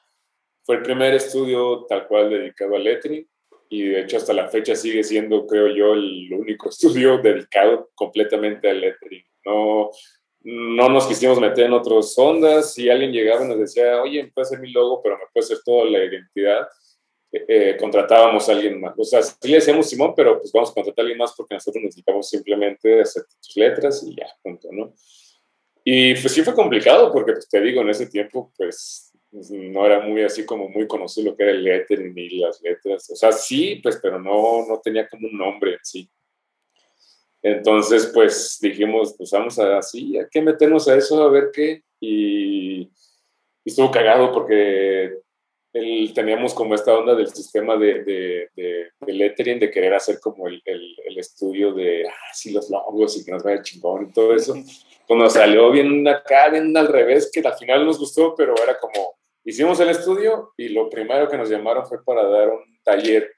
fue el primer estudio tal cual dedicado a lettering y de hecho hasta la fecha sigue siendo, creo yo, el único estudio dedicado completamente al lettering. No, no nos quisimos meter en otras ondas. Si alguien llegaba y nos decía, oye, puede ser mi logo, pero me puede ser toda la identidad, eh, eh, contratábamos a alguien más. O sea, sí le decíamos Simón, pero pues vamos a contratar a alguien más porque nosotros necesitamos simplemente hacer tus letras y ya, punto, ¿no? Y pues sí fue complicado porque, pues te digo, en ese tiempo, pues no era muy así como muy conocido lo que era el lettering ni las letras. O sea, sí, pues, pero no, no tenía como un nombre en sí. Entonces, pues dijimos, pues vamos a así, hay que meternos a eso, a ver qué. Y, estuvo cagado porque él, teníamos como esta onda del sistema de, de, de, lettering, de querer hacer como el, el, estudio de, ah, sí, los logos y que nos vaya chingón y todo eso. Pues nos salió bien acá, bien al revés, que al final nos gustó, pero era como, hicimos el estudio y lo primero que nos llamaron fue para dar un taller,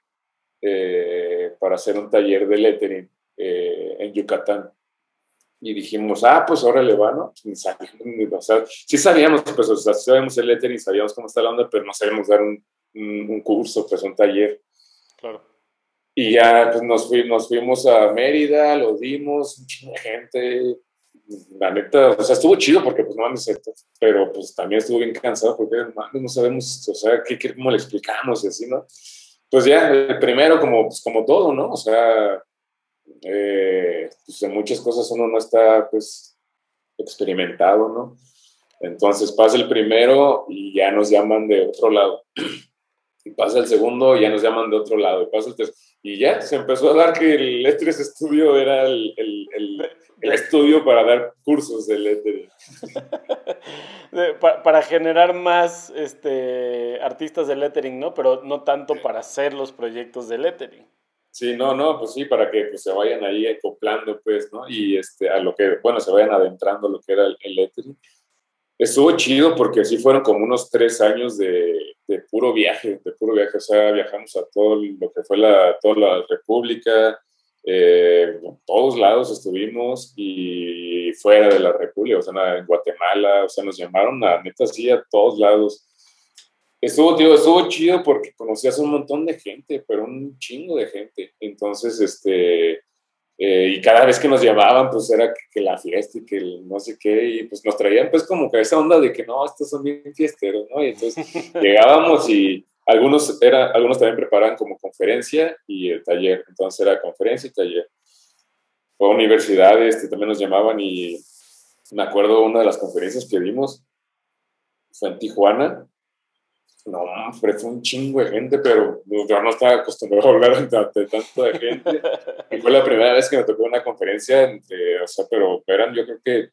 eh, para hacer un taller de lettering eh, en Yucatán. Y dijimos, ah, pues ahora le va, ¿no? Pues, o sea, sí sabíamos, pues, o sea, sabíamos el lettering, sabíamos cómo está la onda, pero no sabíamos dar un, un, curso, pues un taller. Claro. Y ya pues, nos, fuimos, nos fuimos a Mérida, lo dimos, mucha gente. La neta, o sea, estuvo chido porque, pues, no mames, pero pues también estuvo bien cansado porque, no sabemos, o sea, ¿qué, qué, cómo le explicamos y así, ¿no? Pues ya, el primero, como, pues, como todo, ¿no? O sea, eh, pues en muchas cosas uno no está, pues, experimentado, ¿no? Entonces pasa el primero y ya nos llaman de otro lado. Y pasa el segundo y ya nos llaman de otro lado. Y pasa el tercero. Y ya se empezó a dar que el E3 Studio era el, el, el, estudio para dar cursos de lettering. para, generar más este, artistas de lettering, ¿no? Pero no tanto para hacer los proyectos de lettering. Sí, no, no, pues sí, para que pues, se vayan ahí acoplando, pues, ¿no? Y este, a lo que, bueno, se vayan adentrando lo que era el, el lettering. Estuvo chido porque así fueron como unos tres años de, de, puro viaje, de puro viaje. O sea, viajamos a todo lo que fue la, toda la República, eh, todos lados estuvimos y fuera de la República, o sea, en Guatemala, o sea, nos llamaron a neta así a todos lados. Estuvo, tío, estuvo chido porque conocías un montón de gente, pero un chingo de gente. Entonces, este, eh, y cada vez que nos llamaban, pues era que, la fiesta y que el no sé qué, y pues nos traían pues como que esa onda de que no, estos son bien fiesteros, ¿no? Y entonces llegábamos y algunos, era, algunos también preparaban como conferencia y el taller, entonces era conferencia y taller. O universidades que también nos llamaban y me acuerdo una de las conferencias que vimos fue en Tijuana no, fue un chingo de gente, pero yo no estaba acostumbrado a hablar ante, tanto de gente. Y fue la primera vez que me tocó una conferencia entre, o sea, pero eran, yo creo que,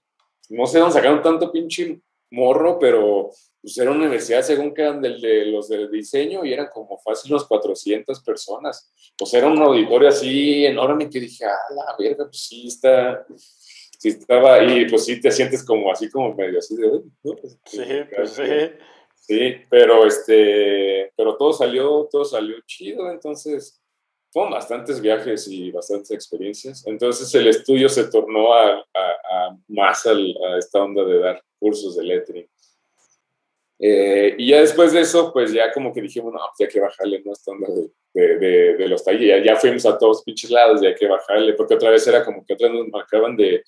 no sé dónde sacaron tanto pinche morro, pero pues era una universidad según que eran del, de los del diseño y eran como fácil unos 400 personas. Pues era un auditorio así enorme que dije, ah, la verga, pues sí está, sí estaba ahí, pues sí te sientes como así como medio así de, ¿no? Pues, sí, pues sí. Sí, pero este, pero todo salió, todo salió chido, entonces fueron bastantes viajes y bastantes experiencias. Entonces el estudio se tornó a, más a esta onda de dar cursos de lettering. Eh, y ya después de eso, pues ya como que dijimos, no, pues ya hay que bajarle, ¿no? Esta onda de, de, los talleres. Ya, ya, fuimos a todos pinches lados, ya hay que bajarle, porque otra vez era como que otras nos marcaban de,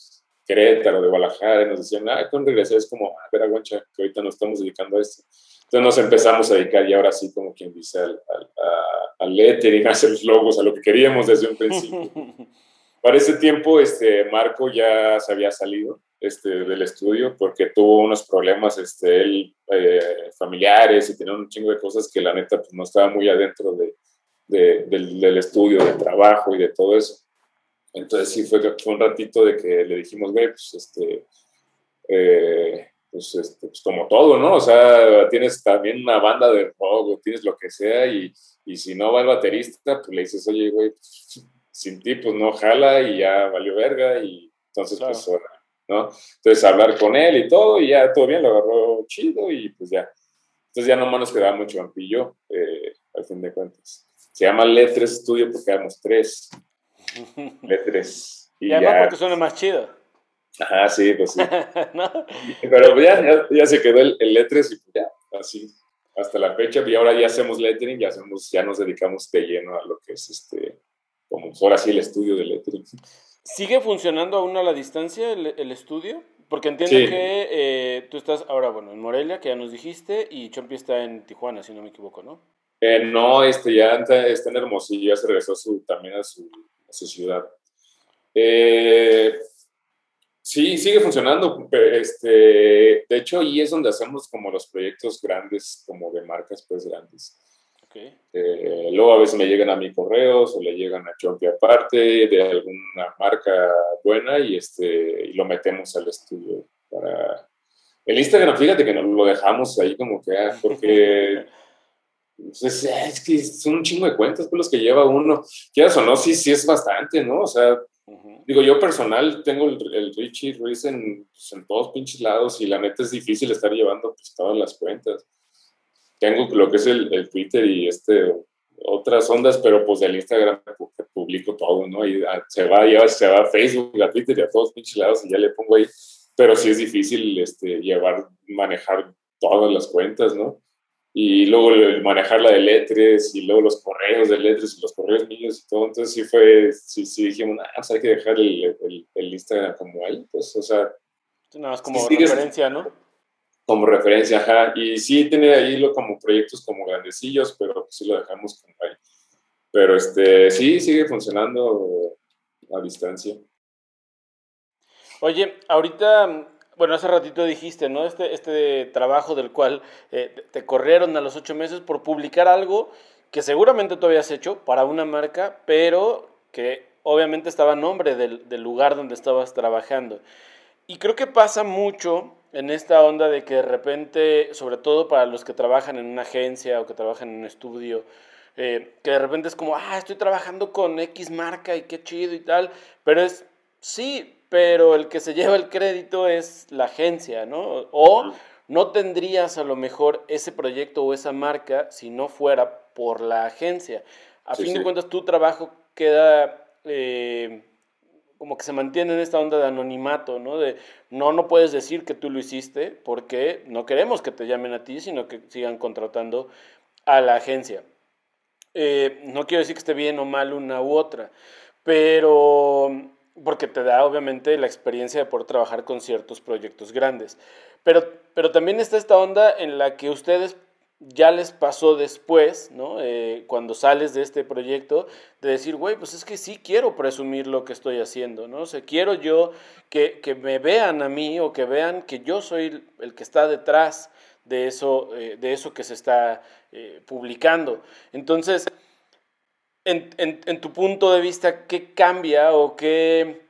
Querétaro, de Guadalajara, y nos decían, ah, con regresar es como, a ver, aguancha, que ahorita nos estamos dedicando a esto. Entonces nos empezamos a dedicar y ahora sí, como quien dice, al, al, al lettering, a hacer los logos, a lo que queríamos desde un principio. Para ese tiempo, este, Marco ya se había salido este, del estudio porque tuvo unos problemas este, él, eh, familiares y tenía un chingo de cosas que la neta pues, no estaba muy adentro de, de, del, del, estudio, del trabajo y de todo eso. Entonces sí fue, fue un ratito de que le dijimos, güey, pues este, eh, pues, este, pues, como todo, ¿no? O sea, tienes también una banda de rock o tienes lo que sea y, y si no va el baterista, pues le dices, oye, güey, pues, sin ti pues no jala y ya valió verga y entonces pues, ¿no? Entonces hablar con él y todo y ya todo bien, lo agarró chido y pues ya. Entonces ya nomás nos quedaba mucho ampillo, eh, al fin de cuentas. Se llama Letres Studio porque éramos tres. Letres. Y, y además ya, porque suena más chido. Ajá, sí, pues sí. Pero ya, ya, se quedó el, el, Letres y pues ya, así, hasta la fecha. Y ahora ya hacemos lettering, ya, hacemos, ya nos dedicamos de lleno a lo que es este, como ahora sí el estudio de lettering. ¿Sigue funcionando aún a la distancia el, el estudio? Porque entiendo que eh, tú estás ahora, bueno, en Morelia, que ya nos dijiste, y Chompi está en Tijuana, si no me equivoco, ¿no? Eh, no, este ya está en Hermosillo, ya se regresó su, también a su, a su ciudad. Eh, sí, sigue funcionando. Este, de hecho, ahí es donde hacemos como los proyectos grandes, como de marcas pues grandes. Eh, luego a veces me llegan a mi correos o le llegan a Chompi aparte de alguna marca buena y, este, y lo metemos al estudio para... El Instagram, fíjate que nos lo dejamos ahí como que, ah, porque Pues es, que son un chingo de cuentas por pues, los que lleva uno. Quieras o no, sí, sí es bastante, ¿no? O sea, digo, yo personal tengo el, Richie Ruiz en, pues, en, todos pinches lados y la neta es difícil estar llevando pues, todas las cuentas. Tengo lo que es el, el Twitter y este otras ondas, pero pues del Instagram publico todo, ¿no? Y ah, se va, ya se va a Facebook, a Twitter y a todos pinches lados y ya le pongo ahí. Pero sí es difícil este, llevar, manejar todas las cuentas, ¿no? Y luego manejar la de letras y luego los correos de letras y los correos míos y todo. Entonces sí fue, sí, sí dijimos, ah, pues hay que dejar el, el, el Instagram como ahí, pues, o sea. Nada más como referencia, ¿no? Como referencia, ajá. Y sí tiene ahí lo, como proyectos como grandecillos, pero sí lo dejamos como ahí. Pero este, sí, sigue funcionando a distancia. Oye, ahorita, bueno, hace ratito dijiste, ¿no? Este, este trabajo del cual eh, te corrieron a los ocho meses por publicar algo que seguramente tú habías hecho para una marca, pero que obviamente estaba a nombre del, lugar donde estabas trabajando. Y creo que pasa mucho en esta onda de que de repente, sobre todo para los que trabajan en una agencia o que trabajan en un estudio, eh, que de repente es como, ah, estoy trabajando con X marca y qué chido y tal, pero es, sí, pero el que se lleva el crédito es la agencia, ¿no? O no tendrías a lo mejor ese proyecto o esa marca si no fuera por la agencia. A fin de cuentas, tu trabajo queda... Eh, como que se mantiene en esta onda de anonimato, ¿no? De no, no puedes decir que tú lo hiciste porque no queremos que te llamen a ti, sino que sigan contratando a la agencia. Eh, no quiero decir que esté bien o mal una u otra, pero porque te da obviamente la experiencia de poder trabajar con ciertos proyectos grandes. Pero, pero también está esta onda en la que ustedes ya les pasó después, ¿no? Eh, cuando sales de este proyecto, de decir, güey, pues es que sí quiero presumir lo que estoy haciendo, ¿no? O quiero yo que, me vean a mí o que vean que yo soy el que está detrás de eso, eh, de eso que se está eh, publicando. Entonces, en, en, tu punto de vista, ¿qué cambia o qué,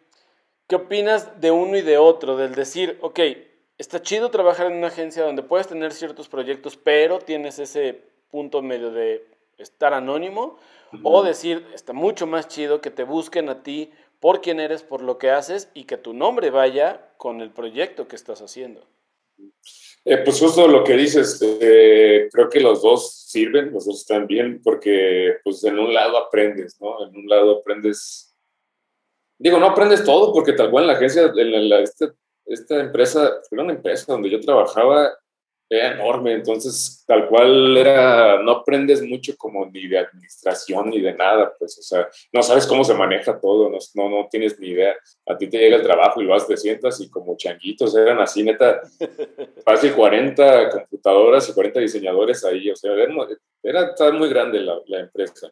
qué opinas de uno y de otro? Del decir, ok, está chido trabajar en una agencia donde puedes tener ciertos proyectos, pero tienes ese punto medio de estar anónimo, o decir, está mucho más chido que te busquen a ti por quién eres, por lo que haces y que tu nombre vaya con el proyecto que estás haciendo. Eh, pues justo lo que dices, eh, creo que los dos sirven, los dos están bien, porque pues en un lado aprendes, ¿no? En un lado aprendes, digo, no aprendes todo, porque tal cual en la agencia, en la, esta, esta empresa, era una empresa donde yo trabajaba, era enorme, entonces tal cual era, no aprendes mucho como ni de administración ni de nada, pues, o sea, no sabes cómo se maneja todo, no, no, tienes ni idea. A ti te llega el trabajo y vas, te sientas y como changuitos eran así, neta, casi 40 computadoras y 40 diseñadores ahí, o sea, era, era muy grande la, la empresa.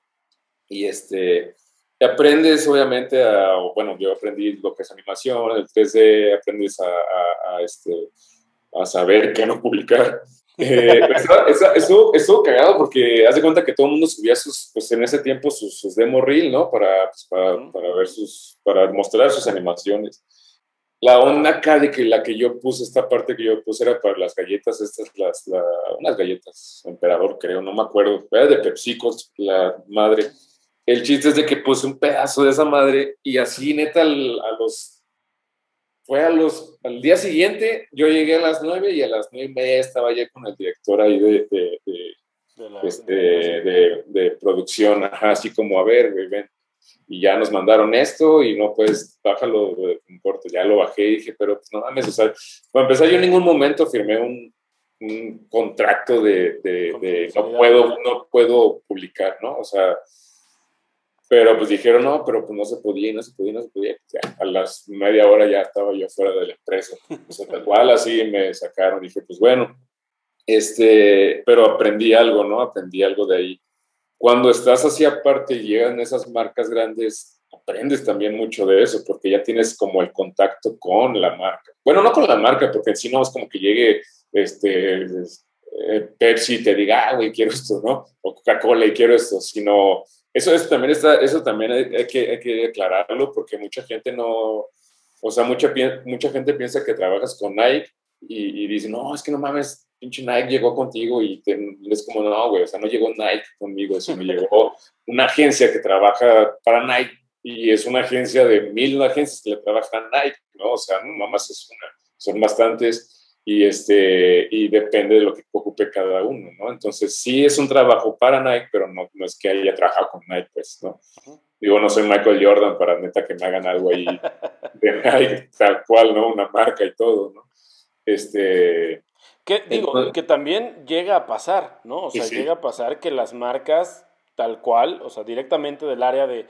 Y este, aprendes obviamente a, bueno, yo aprendí lo que es animación, el 3D, aprendes a, a este a saber qué no publicar. Eh, eso, eso, cagado porque haz de cuenta que todo el mundo subía sus, pues en ese tiempo sus, sus demo reel, ¿no? Para, pues, para, para, ver sus, para mostrar sus animaciones. La onda acá de que la que yo puse, esta parte que yo puse era para las galletas, estas, las, la, unas galletas, emperador creo, no me acuerdo, era de PepsiCos, la madre. El chiste es de que puse un pedazo de esa madre y así neta a los fue a los, al día siguiente, yo llegué a las nueve y a las nueve y media estaba ya con el director ahí de, de, de, este, de producción, así como, a ver, ven. Y ya nos mandaron esto y no, pues, bájalo, importa. Ya lo bajé y dije, pero pues, no mames, o sea, para empezar, yo en ningún momento firmé un, un contrato de, de, no puedo, no puedo publicar, ¿no? O sea, pero pues dijeron, no, pero pues no se podía, no se podía, no se podía. a las media hora ya estaba yo fuera de la empresa. Sea, tal cual así me sacaron. Dije, pues bueno, este, pero aprendí algo, ¿no? Aprendí algo de ahí. Cuando estás así aparte y llegan esas marcas grandes, aprendes también mucho de eso, porque ya tienes como el contacto con la marca. Bueno, no con la marca, porque si no es como que llegue este, eh, Pepsi te diga, ah, güey, quiero esto, ¿no? O Coca-Cola y quiero esto, sino eso, eso también, está, eso también hay, que, hay que aclararlo porque mucha gente no, o sea, mucha, mucha gente piensa que trabajas con Nike y, y dice, no, es que no mames, pinche Nike llegó contigo y es como, no, güey, o sea, no llegó Nike conmigo, sino llegó una agencia que trabaja para Nike y es una agencia de mil agencias que le trabajan a Nike, ¿no? O sea, no más es una, son bastantes y, este, y depende de lo que ocupe cada uno, ¿no? Entonces, sí es un trabajo para Nike, pero no, no es que haya trabajado con Nike, pues, ¿no? Digo, no soy Michael Jordan para neta que me hagan algo ahí de Nike, tal cual, ¿no? Una marca y todo, ¿no? Este... Que, digo, que también llega a pasar, ¿no? O sea, llega a pasar que las marcas tal cual, o sea, directamente del área de,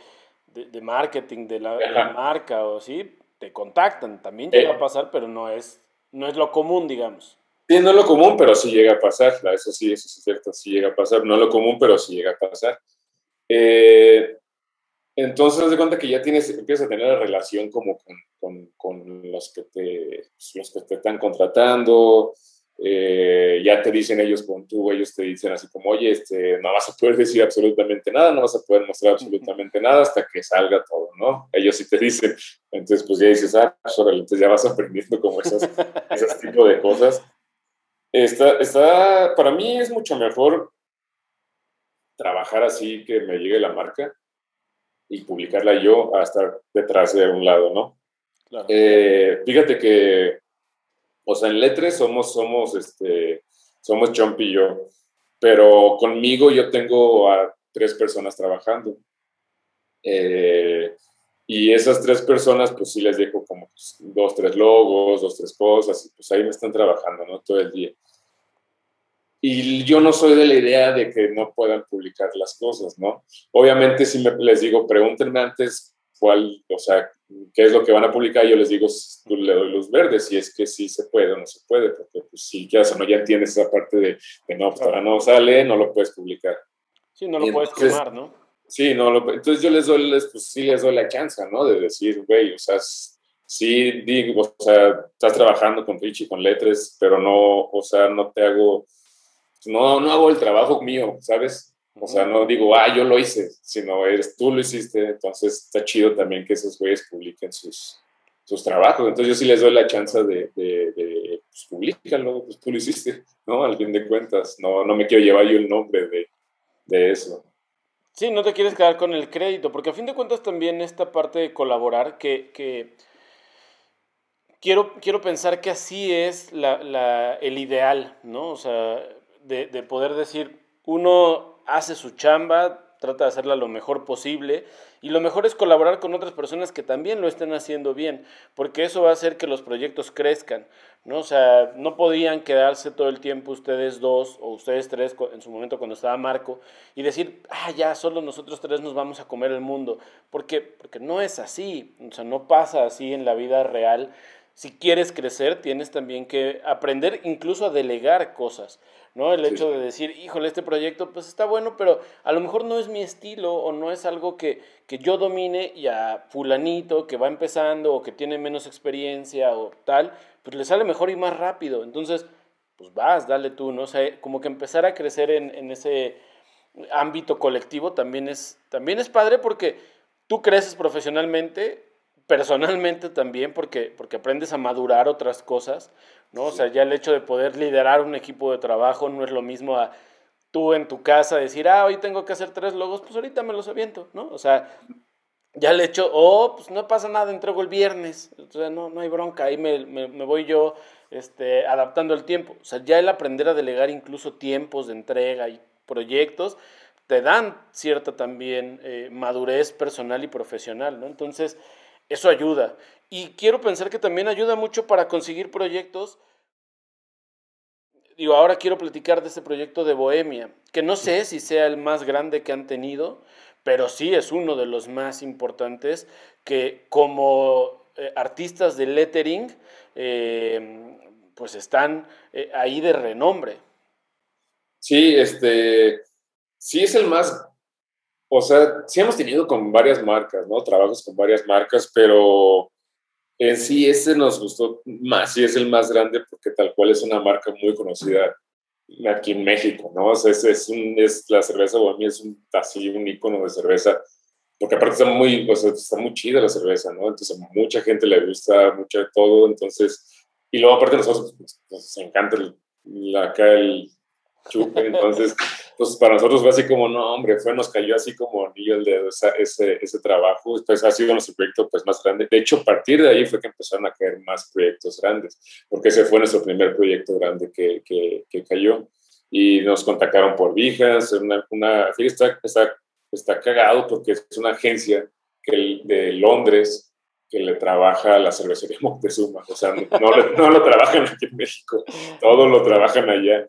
de, marketing de la, marca o así, te contactan. También llega a eh. pasar, pero no es, no es lo común, digamos. Sí, no es lo común, pero sí llega a pasar. Eso sí, eso es cierto, sí llega a pasar. No es lo común, pero sí llega a pasar. Eh, entonces, de cuenta que ya tienes, empiezas a tener la relación como con, con, con los, que te, los que te están contratando, eh, ya te dicen ellos con tú, ellos te dicen así como, oye, este, no vas a poder decir absolutamente nada, no vas a poder mostrar absolutamente nada hasta que salga todo, ¿no? Ellos sí te dicen, entonces pues ya dices, ah, pues, entonces ya vas aprendiendo como esas, esos tipos de cosas. Está, está, para mí es mucho mejor trabajar así que me llegue la marca y publicarla yo a estar detrás de un lado, ¿no? Eh, fíjate que o sea, en Letres somos, somos, este, somos Chomp y yo, pero conmigo yo tengo a tres personas trabajando. Eh, y esas tres personas, pues sí les dejo como dos, tres logos, dos, tres cosas, y pues ahí me están trabajando, ¿no? Todo el día. Y yo no soy de la idea de que no puedan publicar las cosas, ¿no? Obviamente si me, les digo, pregúntenme antes cuál, o sea, qué es lo que van a publicar, yo les digo, le doy luz verde, si es que sí se puede o no se puede, porque pues, si ya, no, ya entiendes esa parte de, que no, pues ahora no sale, no lo puedes publicar. Sí, no lo puedes quemar, ¿no? Sí, no lo, entonces yo les doy, pues sí les doy la chance, ¿no? De decir, güey, o sea, sí digo, o sea, estás trabajando con Richie, con Letres, pero no, o sea, no te hago, no, no hago el trabajo mío, ¿sabes? O sea, no digo, ah, yo lo hice, sino eres tú lo hiciste, entonces está chido también que esos güeyes publiquen sus, sus trabajos. Entonces yo sí les doy la chance de, de, pues, publicarlo, pues tú lo hiciste, ¿no? Al fin de cuentas, no, no me quiero llevar yo el nombre de, de eso. Sí, no te quieres quedar con el crédito, porque a fin de cuentas también esta parte de colaborar, que, quiero, quiero pensar que así es la, el ideal, ¿no? O sea, de poder decir, uno hace su chamba, trata de hacerla lo mejor posible y lo mejor es colaborar con otras personas que también lo estén haciendo bien, porque eso va a hacer que los proyectos crezcan, ¿no? O sea, no podían quedarse todo el tiempo ustedes dos o ustedes tres en su momento cuando estaba Marco y decir, ah, ya, solo nosotros tres nos vamos a comer el mundo, porque, porque no es así, o sea, no pasa así en la vida real. Si quieres crecer, tienes también que aprender incluso a delegar cosas. ¿No? El hecho de decir, híjole, este proyecto pues está bueno, pero a lo mejor no es mi estilo o no es algo que, yo domine y a fulanito que va empezando o que tiene menos experiencia o tal, pues le sale mejor y más rápido. Entonces, pues vas, dale tú, ¿no? O sea, como que empezar a crecer en, en ese ámbito colectivo también es, también es padre porque tú creces profesionalmente, personalmente también, porque, porque aprendes a madurar otras cosas, ¿no? O sea, ya el hecho de poder liderar un equipo de trabajo no es lo mismo a tú en tu casa decir, ah, hoy tengo que hacer tres logos, pues ahorita me los aviento, ¿no? O sea, ya el hecho, oh, pues no pasa nada, entrego el viernes, o sea, no, no hay bronca, ahí me, me, voy yo este, adaptando el tiempo. O sea, ya el aprender a delegar incluso tiempos de entrega y proyectos, te dan cierta también eh, madurez personal y profesional, ¿no? Entonces, eso ayuda. Y quiero pensar que también ayuda mucho para conseguir proyectos. Digo, ahora quiero platicar de este proyecto de Bohemia, que no sé si sea el más grande que han tenido, pero sí es uno de los más importantes que como eh, artistas de lettering, eh, pues están eh, ahí de renombre. Sí, este, sí es el más o sea, sí hemos tenido con varias marcas, ¿no? Trabajos con varias marcas, pero en sí ese nos gustó más y es el más grande porque tal cual es una marca muy conocida aquí en México, ¿no? O sea, es, es, un, es la cerveza Bohemia es un, así un icono de cerveza, porque aparte está muy, o sea, está muy chida la cerveza, ¿no? Entonces a mucha gente le gusta mucho de todo, entonces, y luego aparte nosotros pues, nos encanta el, acá el chupe, entonces pues para nosotros fue así como, no, hombre, fue, nos cayó así como anillo el dedo ese, ese trabajo. Pues ha sido nuestro proyecto pues, más grande. De hecho, a partir de ahí fue que empezaron a caer más proyectos grandes, porque ese fue nuestro primer proyecto grande que, que, que cayó. Y nos contactaron por Vijas, una, una está, está, está cagado porque es una agencia que, de Londres que le trabaja a la cervecería Moctezuma. O sea, no, no, lo trabajan aquí en México, todo lo trabajan allá.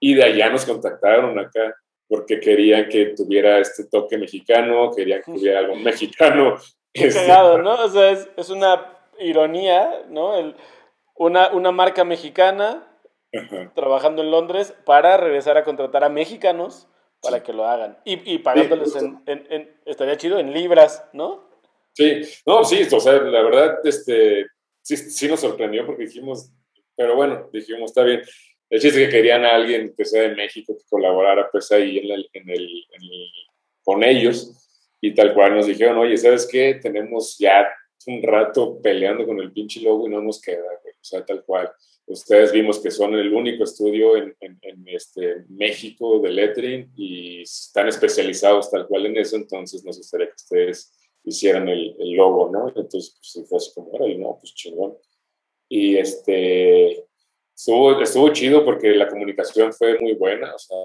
Y de allá nos contactaron acá porque querían que tuviera este toque mexicano, querían que tuviera algo mexicano. Qué este, cagado, ¿no? O sea, es, es una ironía, ¿no? El, una, una marca mexicana trabajando en Londres para regresar a contratar a mexicanos para que lo hagan. Y, y pagándoles en, en, en, estaría chido, en libras, ¿no? Sí, no, sí, o sea, la verdad, este, sí, sí nos sorprendió porque dijimos, pero bueno, dijimos, está bien. El chiste es que querían a alguien que sea de México que colaborara pues ahí en el, en el, con ellos y tal cual nos dijeron, oye, ¿sabes qué? Tenemos ya un rato peleando con el pinche logo y no nos queda, o sea, tal cual. Ustedes vimos que son el único estudio en, en, en, este, México de lettering y están especializados tal cual en eso, entonces nos gustaría que ustedes hicieran el, el logo, ¿no? Entonces, pues fue así como, y no, pues chingón. Y este, estuvo, estuvo chido porque la comunicación fue muy buena, o sea,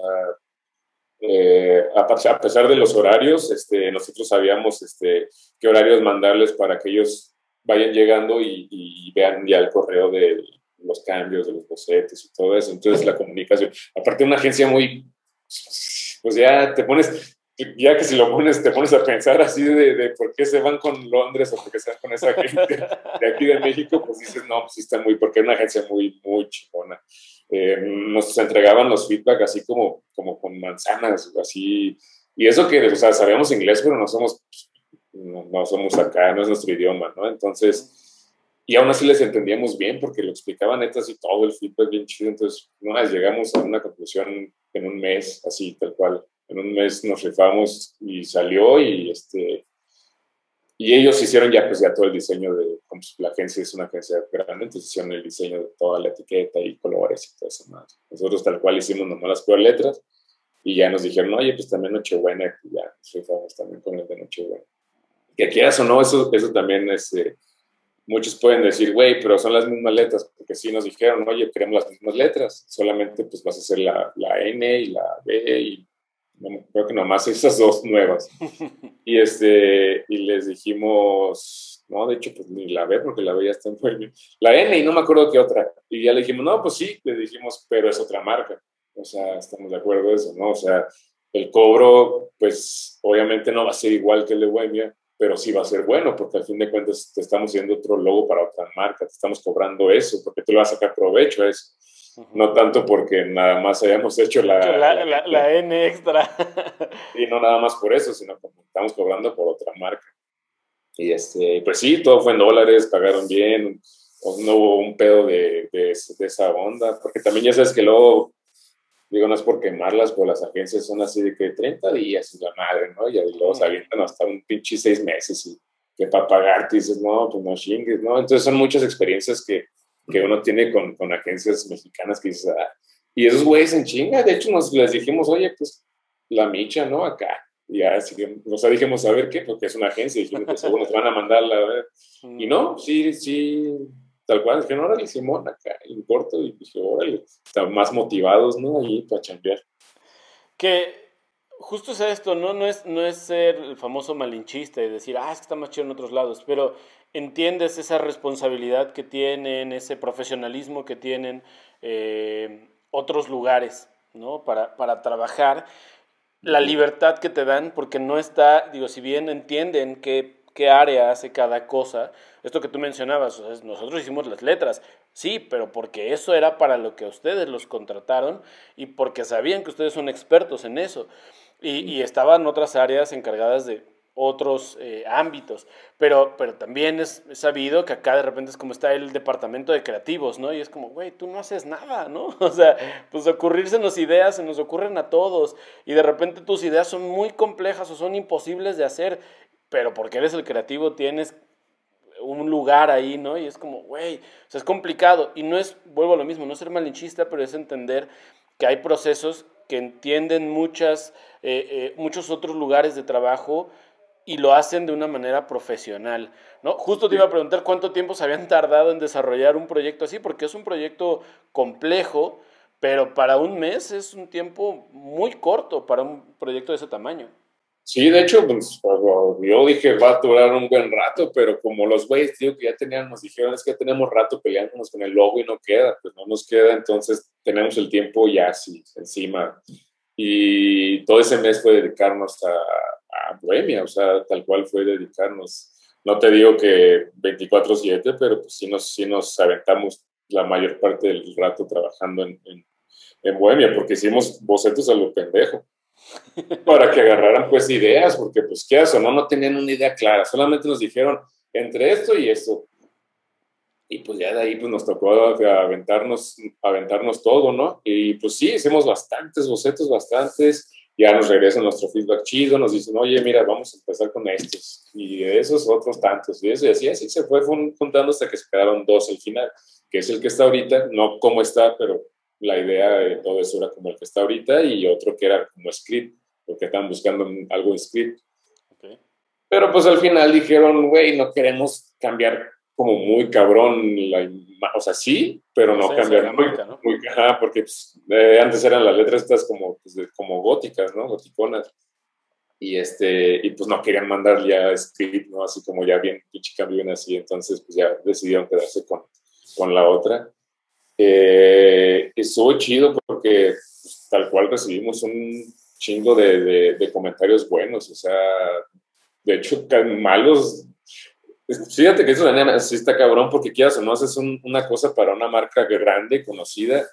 eh, a, pesar de los horarios, este, nosotros sabíamos este, qué horarios mandarles para que ellos vayan llegando y, y vean ya el correo de los cambios de los bocetos y todo eso. Entonces la comunicación, aparte de una agencia muy, pues ya te pones, ya que si lo pones, te pones a pensar así de, de, por qué se van con Londres o por qué se van con esa gente de aquí de México, pues dices, no, pues sí está muy, porque es una agencia muy, muy chingona. Eh, nos entregaban los feedback así como, como con manzanas, así, y eso que, o sea, sabíamos inglés, pero no somos, no, no somos acá, no es nuestro idioma, ¿no? Entonces, y aún así les entendíamos bien porque lo explicaban neta así todo el feedback bien chido, entonces, no, llegamos a una conclusión en un mes, así, tal cual en un mes nos rifamos y salió y este y ellos hicieron ya pues ya todo el diseño de la agencia es una agencia grande entonces hicieron el diseño de toda la etiqueta y colores y todo eso más nosotros tal cual hicimos nomás las peores letras y ya nos dijeron oye pues también Nochebuena y ya nos rifamos también con el de Nochebuena. Que quieras o no eso eso también es eh, muchos pueden decir, güey, pero son las mismas letras, porque sí nos dijeron, oye, queremos las mismas letras, solamente pues vas a hacer la, la N y la B y creo que nomás esas dos nuevas. Y, este, y les dijimos, no, de hecho, pues ni la B, porque la B ya está en La N, y no me acuerdo qué otra. Y ya le dijimos, no, pues sí, le dijimos, pero es otra marca. O sea, estamos de acuerdo en eso, ¿no? O sea, el cobro, pues obviamente no va a ser igual que el de Bohemia, pero sí va a ser bueno, porque al fin de cuentas te estamos haciendo otro logo para otra marca, te estamos cobrando eso, porque tú le vas a sacar provecho a eso. No tanto porque nada más hayamos hecho la, la, N extra. Y no nada más por eso, sino porque estamos cobrando por otra marca. Y este, pues sí, todo fue en dólares, pagaron bien, no hubo un pedo de, de, esa onda, porque también ya sabes que luego, digo, no es por quemarlas, pero las agencias son así de que 30 días y la madre, ¿no? Y luego se avientan hasta un pinche seis meses y que para pagarte dices, no, pues no chingues, ¿no? Entonces son muchas experiencias que, que uno tiene con, con agencias mexicanas que dices, ah, y esos güeyes en chinga, de hecho nos les dijimos, oye, pues la micha, ¿no? Acá. Y así o sea, dijimos, a ver qué, porque es una agencia, dijimos que seguro nos van a mandarla, a ver. Y no, sí, sí, tal cual, dije, no, órale, Simón, acá, en corto, y dije, órale, están más motivados, ¿no? Ahí para chambear. Que justo es esto, ¿no? No es, no es ser el famoso malinchista y decir, ah, es que está más chido en otros lados, pero entiendes esa responsabilidad que tienen, ese profesionalismo que tienen eh, otros lugares, ¿no? Para, para trabajar, la libertad que te dan, porque no está, digo, si bien entienden qué, qué área hace cada cosa, esto que tú mencionabas, nosotros hicimos las letras, sí, pero porque eso era para lo que ustedes los contrataron y porque sabían que ustedes son expertos en eso. Y, y estaban otras áreas encargadas de otros eh, ámbitos. Pero, pero también es, sabido que acá de repente es como está el departamento de creativos, ¿no? Y es como, güey, tú no haces nada, ¿no? O sea, pues ocurrirse las ideas, se nos ocurren a todos. Y de repente tus ideas son muy complejas o son imposibles de hacer, pero porque eres el creativo tienes un lugar ahí, ¿no? Y es como, güey, o sea, es complicado. Y no es, vuelvo a lo mismo, no ser malinchista, pero es entender que hay procesos que entienden muchas, eh, eh, muchos otros lugares de trabajo y lo hacen de una manera profesional. ¿no? Justo te iba a preguntar cuánto tiempo se habían tardado en desarrollar un proyecto así, porque es un proyecto complejo, pero para un mes es un tiempo muy corto para un proyecto de ese tamaño. Sí, de hecho, pues, yo dije, va a durar un buen rato, pero como los güeyes, tío, que ya tenían, nos dijeron, es que ya tenemos rato peleándonos con el logo y no queda, pues no nos queda, entonces tenemos el tiempo ya así, encima. Y todo ese mes fue dedicarnos a, a Bohemia, o sea, tal cual fue dedicarnos. No te digo que 24/7, pero pues sí nos, sí nos aventamos la mayor parte del rato trabajando en, en, Bohemia, porque hicimos bocetos a lo pendejo para que agarraran pues ideas, porque pues qué o no, no tenían una idea clara, solamente nos dijeron entre esto y esto. Y pues ya de ahí pues nos tocó aventarnos, aventarnos todo, ¿no? Y pues sí, hicimos bastantes bocetos, bastantes, ya nos regresan nuestro feedback chido, nos dicen, oye, mira, vamos a empezar con estos, y esos otros tantos, y eso, y así, así se fue juntando hasta que se quedaron dos al final, que es el que está ahorita, no cómo está, pero la idea de todo eso era como el que está ahorita, y otro que era como script, porque estaban buscando algo script. Pero pues al final dijeron, güey, no queremos cambiar como muy cabrón, la, o sea, sí, pero no cambiar muy, muy porque pues, eh, antes eran las letras estas como, pues, como góticas, ¿no? Goticonas. Y, este, y pues no querían mandar ya script, ¿no? Así como ya bien, pinche cambio así, entonces pues ya decidieron quedarse con, con la otra. Eh, estuvo chido porque pues, tal cual recibimos un chingo de, de, de comentarios buenos, o sea, de hecho, malos Fíjate que eso sí está cabrón porque quieras o no haces una cosa para una marca grande, conocida.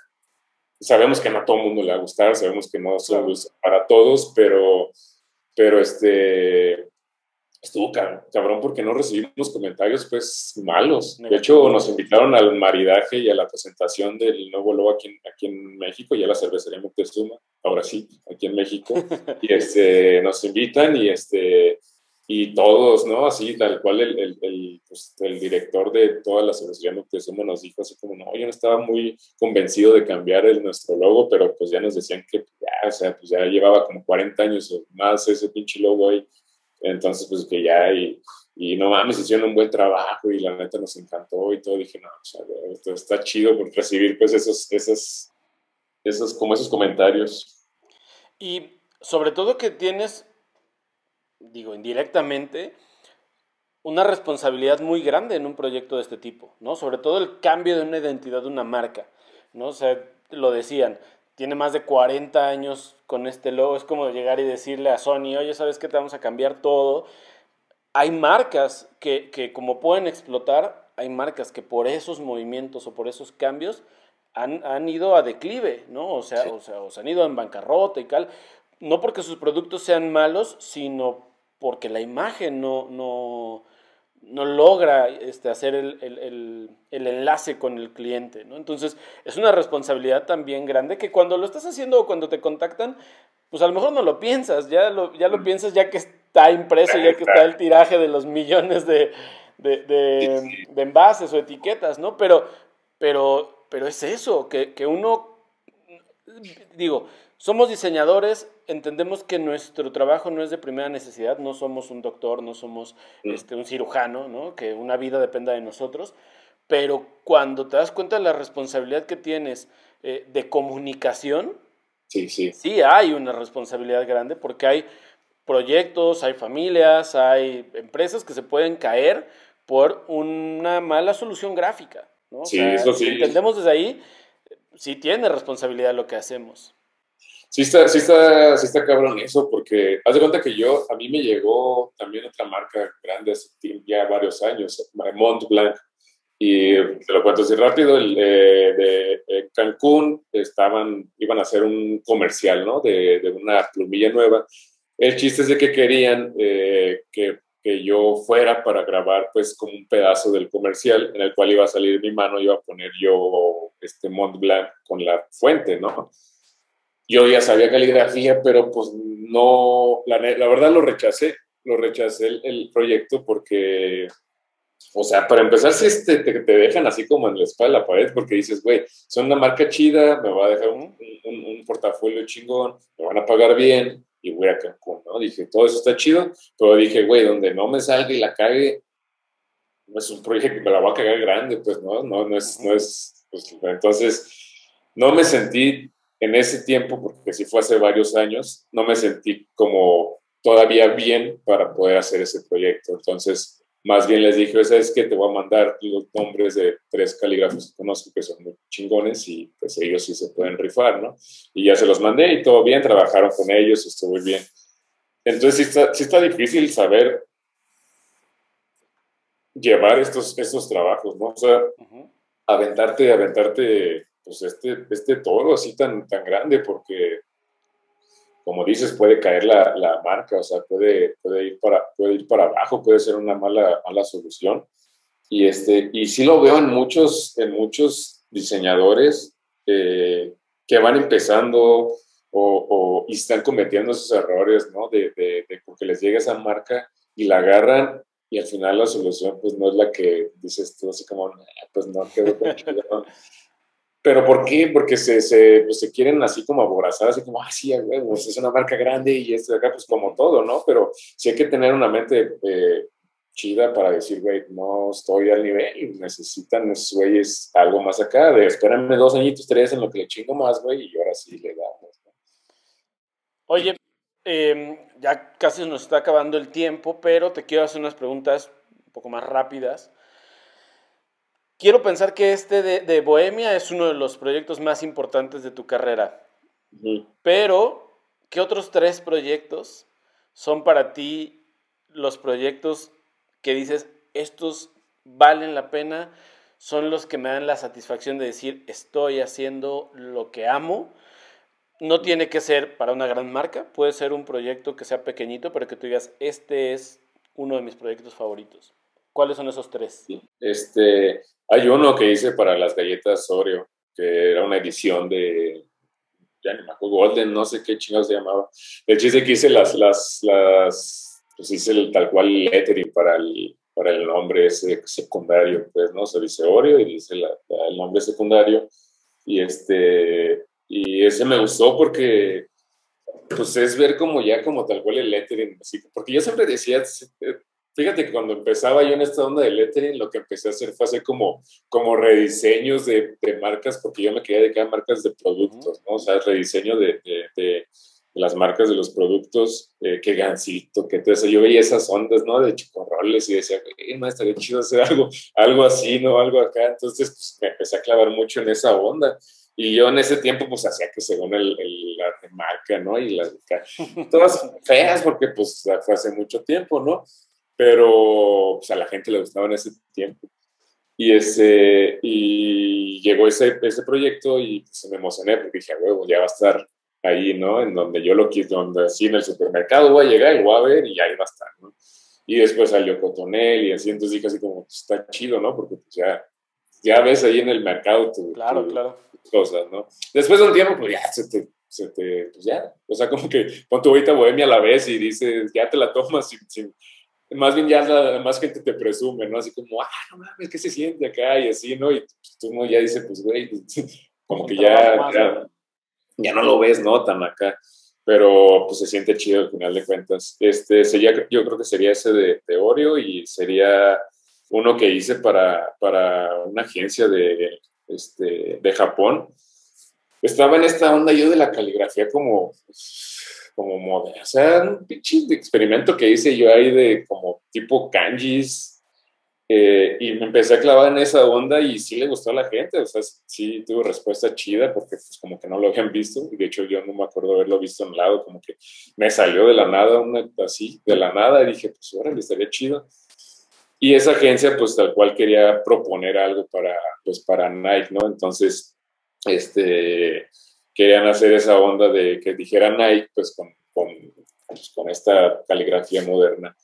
Sabemos que no a todo el mundo le va a gustar, sabemos que no es para todos, pero, pero este, estuvo cabrón porque no recibimos comentarios pues malos. De hecho, nos invitaron al maridaje y a la presentación del nuevo logo aquí, aquí en México, ya la cervecería Moctezuma, ahora sí, aquí en México. y este, nos invitan y este y todos, ¿no? Así, tal cual el, el, el, pues, el director de toda la cervecería Moctezuma nos dijo así como, no, yo no estaba muy convencido de cambiar el, nuestro logo, pero pues ya nos decían que ya, o sea, pues ya llevaba como 40 años o más ese pinche logo ahí, entonces pues que ya, y, y no mames, hicieron un buen trabajo y la neta nos encantó y todo, dije, no, o sea, esto está chido por recibir pues esos, esos, esos, como esos comentarios. Y sobre todo que tienes digo, indirectamente, una responsabilidad muy grande en un proyecto de este tipo, ¿no? Sobre todo el cambio de una identidad de una marca, ¿no? O sea, lo decían, tiene más de 40 años con este logo, es como llegar y decirle a Sony, oye, ¿sabes qué? Te vamos a cambiar todo. Hay marcas que, que como pueden explotar, hay marcas que por esos movimientos o por esos cambios han, han ido a declive, ¿no? O sea, o sea, o se han ido en bancarrota y tal, no porque sus productos sean malos, sino porque la imagen no, no, no logra este, hacer el, el, el, enlace con el cliente. ¿no? Entonces, es una responsabilidad también grande que cuando lo estás haciendo o cuando te contactan, pues a lo mejor no lo piensas, ya lo, ya lo piensas ya que está impreso, ya que está el tiraje de los millones de, de, de, de envases o etiquetas, ¿no? Pero, pero, pero es eso, que, que uno, digo, somos diseñadores, entendemos que nuestro trabajo no es de primera necesidad, no somos un doctor, no somos mm. este, un cirujano, ¿no? que una vida dependa de nosotros, pero cuando te das cuenta de la responsabilidad que tienes eh, de comunicación, sí, sí. sí hay una responsabilidad grande porque hay proyectos, hay familias, hay empresas que se pueden caer por una mala solución gráfica. ¿no? sí, eso sí. entendemos desde ahí, sí tiene responsabilidad lo que hacemos. Sí está, sí está, sí está cabrón eso, porque haz de cuenta que yo, a mí me llegó también otra marca grande hace ya varios años, Mont Blanc, y te lo cuento así rápido, el, eh, de, Cancún estaban, iban a hacer un comercial, ¿no? De, de una plumilla nueva. El chiste es de que querían eh, que, que, yo fuera para grabar, pues, como un pedazo del comercial en el cual iba a salir mi mano, iba a poner yo este Mont Blanc con la fuente, ¿no? Yo ya sabía caligrafía, pero pues no, la, la verdad lo rechacé, lo rechacé el, el, proyecto porque o sea, para empezar, si este, te, te, dejan así como en la espalda de la pared, porque dices, güey, son una marca chida, me va a dejar un, un, un, portafolio chingón, me van a pagar bien y voy a Cancún, ¿no? Dije, todo eso está chido, pero dije, güey, donde no me salga y la cague, no es un proyecto, me la voy a cagar grande, pues, ¿no? No, no es, no es, pues, entonces, no me sentí en ese tiempo, porque si fue hace varios años, no me sentí como todavía bien para poder hacer ese proyecto. Entonces, más bien les dije, ¿sabes qué? Te voy a mandar los nombres de tres calígrafos que conozco que son muy chingones y pues ellos sí se pueden rifar, ¿no? Y ya se los mandé y todo bien, trabajaron con ellos, estuvo muy bien. Entonces sí está, sí está difícil saber llevar estos, estos trabajos, ¿no? O sea, aventarte, aventarte, pues este, este toro así tan, tan grande porque como dices, puede caer la, la, marca, o sea, puede, puede, ir para, puede ir para abajo, puede ser una mala, mala solución. Y, este, y sí lo veo en muchos, en muchos diseñadores eh, que van empezando o, o, y están cometiendo esos errores, ¿no? De, de, de, porque les llega esa marca y la agarran y al final la solución pues no es la que dices tú, así como, pues no quedó tan chido. ¿Pero por qué? Porque se, se, pues se quieren así como aborazar, así como, ah, sí, pues es una marca grande y esto de acá, pues como todo, ¿no? Pero sí hay que tener una mente eh, chida para decir, güey, no estoy al nivel, necesitan esos güeyes algo más acá, de espérame dos añitos, tres en lo que le chingo más, güey, y ahora sí le damos. ¿no? Oye, eh, ya casi nos está acabando el tiempo, pero te quiero hacer unas preguntas un poco más rápidas. Quiero pensar que este de, de, Bohemia es uno de los proyectos más importantes de tu carrera. Pero, ¿qué otros tres proyectos son para ti los proyectos que dices, estos valen la pena, son los que me dan la satisfacción de decir, estoy haciendo lo que amo? No tiene que ser para una gran marca, puede ser un proyecto que sea pequeñito, pero que tú digas, este es uno de mis proyectos favoritos. ¿Cuáles son esos tres? Este, hay uno que hice para las galletas Oreo, que era una edición de, ya ni me acuerdo, Golden, no sé qué chingados se llamaba. El chiste que hice las, las, las, pues hice el, tal cual lettering para el, para el nombre ese secundario, pues, ¿no? Se dice Oreo y dice la, la, el nombre secundario. Y este, y ese me gustó porque, pues es ver como ya como tal cual el lettering, así, porque yo siempre decía, Fíjate que cuando empezaba yo en esta onda de lettering, lo que empecé a hacer fue hacer como, como rediseños de, de marcas, porque yo me quería dedicar a marcas de productos, ¿no? O sea, rediseño de, de, de las marcas de los productos, eh, que gancito, que entonces yo veía esas ondas, ¿no? De chicorroles y decía, eh, no, estaría chido hacer algo, algo así, ¿no? Algo acá. Entonces, pues me empecé a clavar mucho en esa onda. Y yo en ese tiempo, pues hacía que según el, el, la marca, ¿no? Y las todas feas, porque pues fue hace mucho tiempo, ¿no? Pero pues, a la gente le gustaba en ese tiempo. Y, ese, y llegó ese, ese proyecto y pues, me emocioné porque dije, huevo, ya va a estar ahí, ¿no? En donde yo lo quise, donde así en el supermercado voy a llegar y voy a ver y ahí va a estar, ¿no? Y después salió Cotonel y así, entonces dije así como, pues, está chido, ¿no? Porque pues ya, ya ves ahí en el mercado tu, claro, tu, claro. cosas, ¿no? Después de un tiempo, pues ya se te, se te, pues ya, o sea, como que pon tu ahorita bohemia a la vez y dices, ya te la tomas sin, sin más bien ya la más gente te presume, ¿no? Así como, ah, no mames, ¿qué se siente acá? Y así, ¿no? Y tú no ya dices, pues, güey, como que ya, ya, ya, no lo ves, ¿no? Tan acá. Pero pues se siente chido al final de cuentas. Este sería, yo creo que sería ese de, de Oreo y sería uno que hice para, para una agencia de, este, de Japón. Estaba en esta onda yo de la caligrafía como, como moderno, o sea, un pinche experimento que hice yo ahí de como tipo kanjis, eh, y me empecé a clavar en esa onda y sí le gustó a la gente, o sea, sí tuvo respuesta chida porque pues como que no lo habían visto, de hecho yo no me acuerdo haberlo visto en un lado, como que me salió de la nada, una, así, de la nada, y dije, pues órale, estaría chido. Y esa agencia pues tal cual quería proponer algo para, pues para Nike, ¿no? Entonces, este, querían hacer esa onda de que dijera Nike, pues con, con, pues, con esta caligrafía moderna.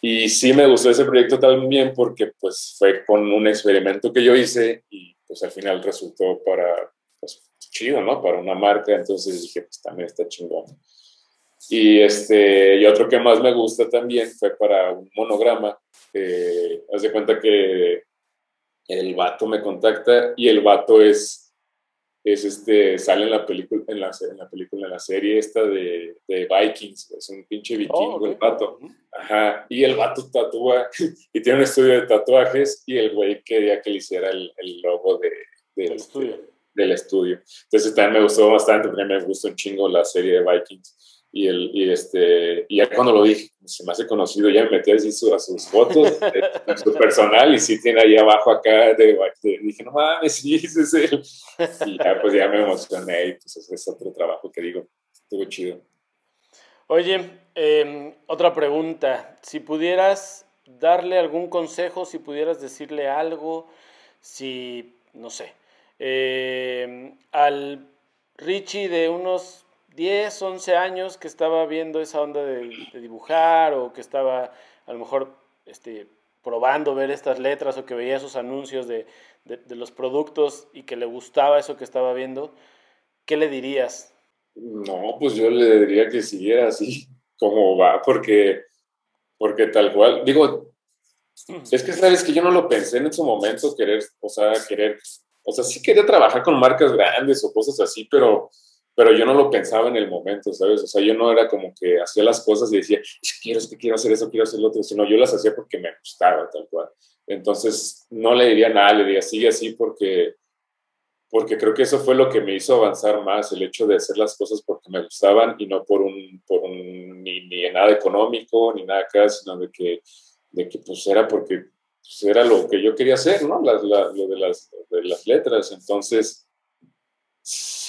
Y sí me gustó ese proyecto también porque pues fue con un experimento que yo hice y pues al final resultó para, pues chido, ¿no? Para una marca, entonces dije, pues también está chingón. Y, este, y otro que más me gusta también fue para un monograma. Eh, haz de cuenta que el vato me contacta y el vato es, es este, sale en la película, en la, en la película, en la serie esta de, de Vikings, es un pinche vikingo oh, el vato. Ajá, y el vato tatúa y tiene un estudio de tatuajes y el güey quería que le hiciera el, el logo de, del este, estudio. del estudio. Entonces también me gustó bastante, porque me gustó un chingo la serie de Vikings. Y, el, y, este, ya cuando lo dije, se me hace conocido, ya me metí así a sus fotos, en su personal, y sí tiene ahí abajo acá, de, dije, no mames, sí, ese es él. Y ya, pues ya me emocioné, y pues ese es otro trabajo que digo, estuvo chido. Oye, em, otra pregunta, si pudieras darle algún consejo, si pudieras decirle algo, si, no sé, eh, al Richie de unos 10, 11 años que estaba viendo esa onda de, dibujar o que estaba a lo mejor este, probando ver estas letras o que veía esos anuncios de, los productos y que le gustaba eso que estaba viendo, ¿qué le dirías? No, pues yo le diría que siguiera así como va, porque, porque tal cual, digo, es que sabes que yo no lo pensé en ese momento, querer, o sea, querer, o sea, sí quería trabajar con marcas grandes o cosas así, pero pero yo no lo pensaba en el momento, ¿sabes? O sea, yo no era como que hacía las cosas y decía, quiero, que quiero hacer eso, quiero hacer lo otro, sino yo las hacía porque me gustaba, tal cual. Entonces, no le diría nada, le diría, sigue así porque, porque creo que eso fue lo que me hizo avanzar más, el hecho de hacer las cosas porque me gustaban y no por un, por un ni, ni nada económico, ni nada acá, sino de que, de que pues era porque pues, era lo que yo quería hacer, ¿no? lo de las, de las letras. Entonces,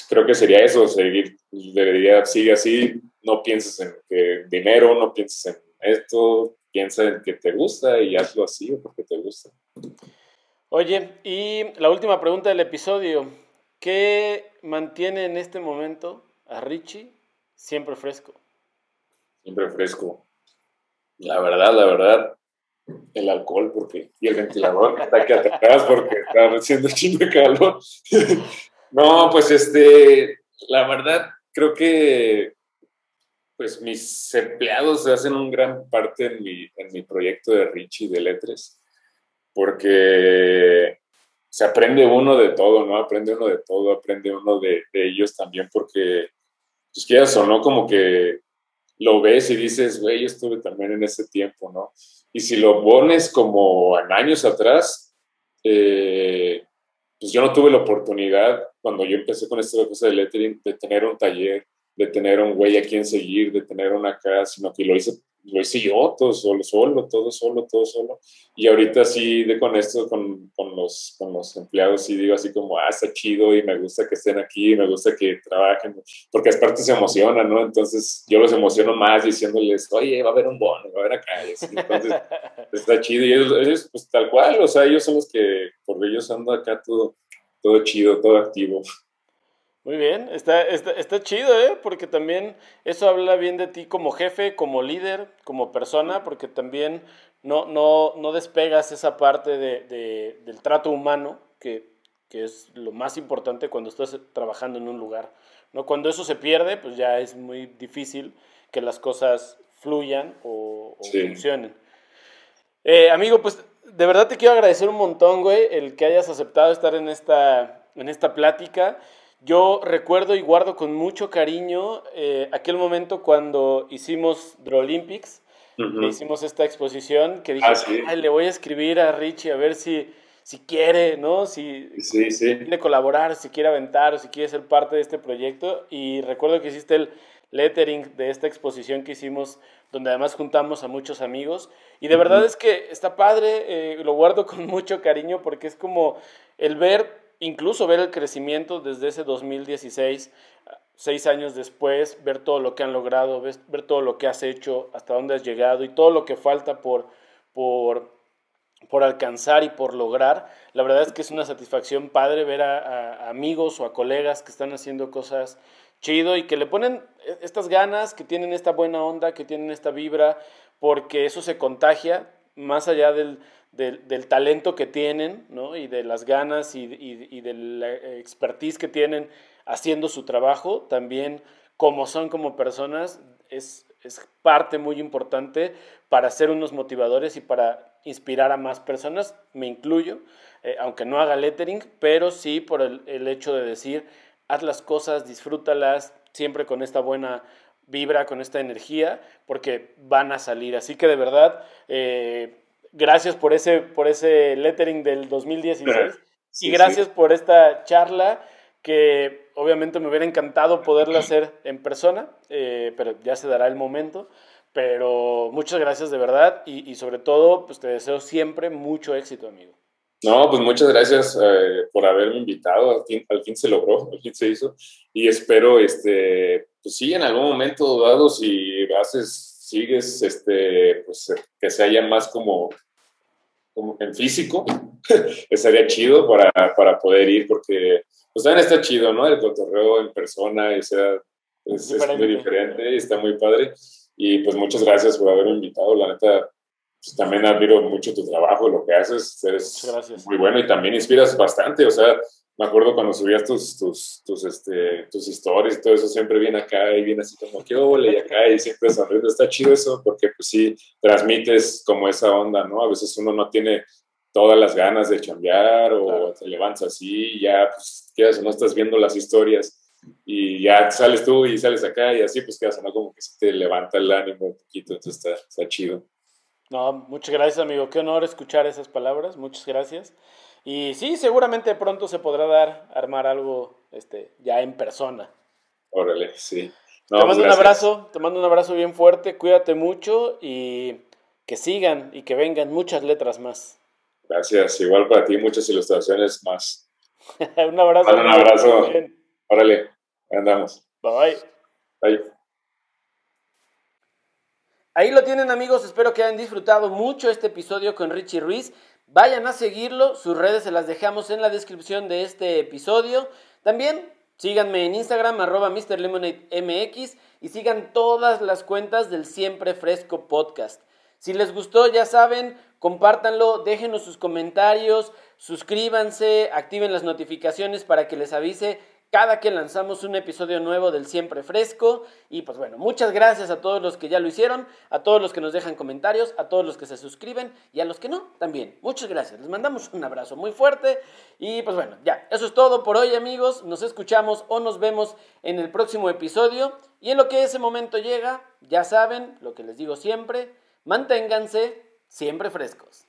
creo que sería eso, seguir, debería, sigue así, no pienses en que dinero, no pienses en esto, piensa en que te gusta y hazlo así porque te gusta. Oye, y la última pregunta del episodio, ¿qué mantiene en este momento a Richie siempre fresco? Siempre fresco. La verdad, la verdad, el alcohol porque y el ventilador está aquí atrás porque está haciendo chingo de calor. No, pues este, la verdad, creo que pues mis empleados hacen un gran parte en mi, en mi proyecto de Richie de Letres, porque se aprende uno de todo, ¿no? Aprende uno de todo, aprende uno de, ellos también, porque, pues quieras o no, como que lo ves y dices, güey, yo estuve también en ese tiempo, ¿no? Y si lo pones como en años atrás, eh, pues yo no tuve la oportunidad cuando yo empecé con esta cosa de lettering de tener un taller, de tener un güey a quien seguir, de tener una casa, sino que lo hice, lo hice yo todo solo, solo, todo solo, todo solo. Y ahorita sí, de con esto, con, con, los, con los empleados, sí digo así como, ah, está chido y me gusta que estén aquí, me gusta que trabajen, porque es parte se emocionan, ¿no? Entonces yo los emociono más diciéndoles, oye, va a haber un bono, va a haber acá. Entonces está chido. Y ellos, pues tal cual, o sea, ellos son los que, por ellos ando acá todo todo chido, todo activo. Muy bien, está, está, chido, ¿eh? Porque también eso habla bien de ti como jefe, como líder, como persona, porque también no, no, no despegas esa parte de, del trato humano, que, es lo más importante cuando estás trabajando en un lugar. ¿no? Cuando eso se pierde, pues ya es muy difícil que las cosas fluyan o, funcionen. Eh, amigo, pues de verdad te quiero agradecer un montón, güey, el que hayas aceptado estar en esta, en esta plática. Yo recuerdo y guardo con mucho cariño eh, aquel momento cuando hicimos The Olympics, hicimos esta exposición, que dije, ah, le voy a escribir a Richie a ver si, si quiere, ¿no? Si, sí, si quiere colaborar, si quiere aventar o si quiere ser parte de este proyecto. Y recuerdo que hiciste el lettering de esta exposición que hicimos, donde además juntamos a muchos amigos. Y de verdad es que está padre, eh, lo guardo con mucho cariño porque es como el ver, incluso ver el crecimiento desde ese 2016, seis años después, ver todo lo que han logrado, ver, todo lo que has hecho, hasta dónde has llegado y todo lo que falta por, por, por alcanzar y por lograr. La verdad es que es una satisfacción padre ver a amigos o a colegas que están haciendo cosas chido y que le ponen e, estas ganas, que tienen esta buena onda, que tienen esta vibra, porque eso se contagia más allá del, del, talento que tienen ¿no? y de las ganas y, y, de la expertise que tienen haciendo su trabajo, también como son como personas, es, es parte muy importante para ser unos motivadores y para inspirar a más personas, me incluyo, eh, aunque no haga lettering, pero sí por el, el, hecho de decir, haz las cosas, disfrútalas, siempre con esta buena vibra, con esta energía, porque van a salir. Así que de verdad, eh, gracias por ese, por ese lettering del 2016 y gracias por esta charla que obviamente me hubiera encantado poderla hacer en persona, eh, pero ya se dará el momento. Pero muchas gracias de verdad y, y, sobre todo, pues te deseo siempre mucho éxito, amigo. No, pues muchas gracias eh, por haberme invitado. Al fin, al fin, se logró, al fin se hizo. Y espero, este, pues sí, en algún momento dado, si haces, sigues, este, pues que se haya más como, como en físico, estaría chido para, para poder ir, porque pues también está chido, ¿no? El cotorreo en persona, y sea, es, es muy diferente, está muy padre. Y pues muchas gracias por haberme invitado. La neta, pues, también admiro mucho tu trabajo, lo que haces. Eres muy bueno y también inspiras bastante. O sea, me acuerdo cuando subías tus, tus, tus, este, tus stories y todo eso, siempre viene acá y viene así como que ole y acá y siempre sonriendo. Está chido eso porque pues sí, transmites como esa onda, ¿no? A veces uno no tiene todas las ganas de chambear o te levantas así ya, pues, quedas o no estás viendo las historias y ya sales tú y sales acá y así pues quedas, ¿no? Como que se te levanta el ánimo un poquito, entonces está, está chido. No, muchas gracias amigo, qué honor escuchar esas palabras, muchas gracias. Y sí, seguramente pronto se podrá dar, armar algo este, ya en persona. Órale, sí. te mando un abrazo, te mando un abrazo bien fuerte, cuídate mucho y que sigan y que vengan muchas letras más. Gracias, igual para ti, muchas ilustraciones más. un abrazo. un abrazo. Órale. Andamos. Bye. Bye. Ahí lo tienen amigos, espero que hayan disfrutado mucho este episodio con Richie Ruiz. Vayan a seguirlo, sus redes se las dejamos en la descripción de este episodio. También síganme en Instagram, arroba MrLemonadeMX y sigan todas las cuentas del Siempre Fresco Podcast. Si les gustó, ya saben, compártanlo, déjenos sus comentarios, suscríbanse, activen las notificaciones para que les avise cada que lanzamos un episodio nuevo del Siempre Fresco. Y pues bueno, muchas gracias a todos los que ya lo hicieron, a todos los que nos dejan comentarios, a todos los que se suscriben y a los que no, también. Muchas gracias. Les mandamos un abrazo muy fuerte. Y pues bueno, ya, eso es todo por hoy amigos. Nos escuchamos o nos vemos en el próximo episodio. Y en lo que ese momento llega, ya saben lo que les digo siempre, manténganse siempre frescos.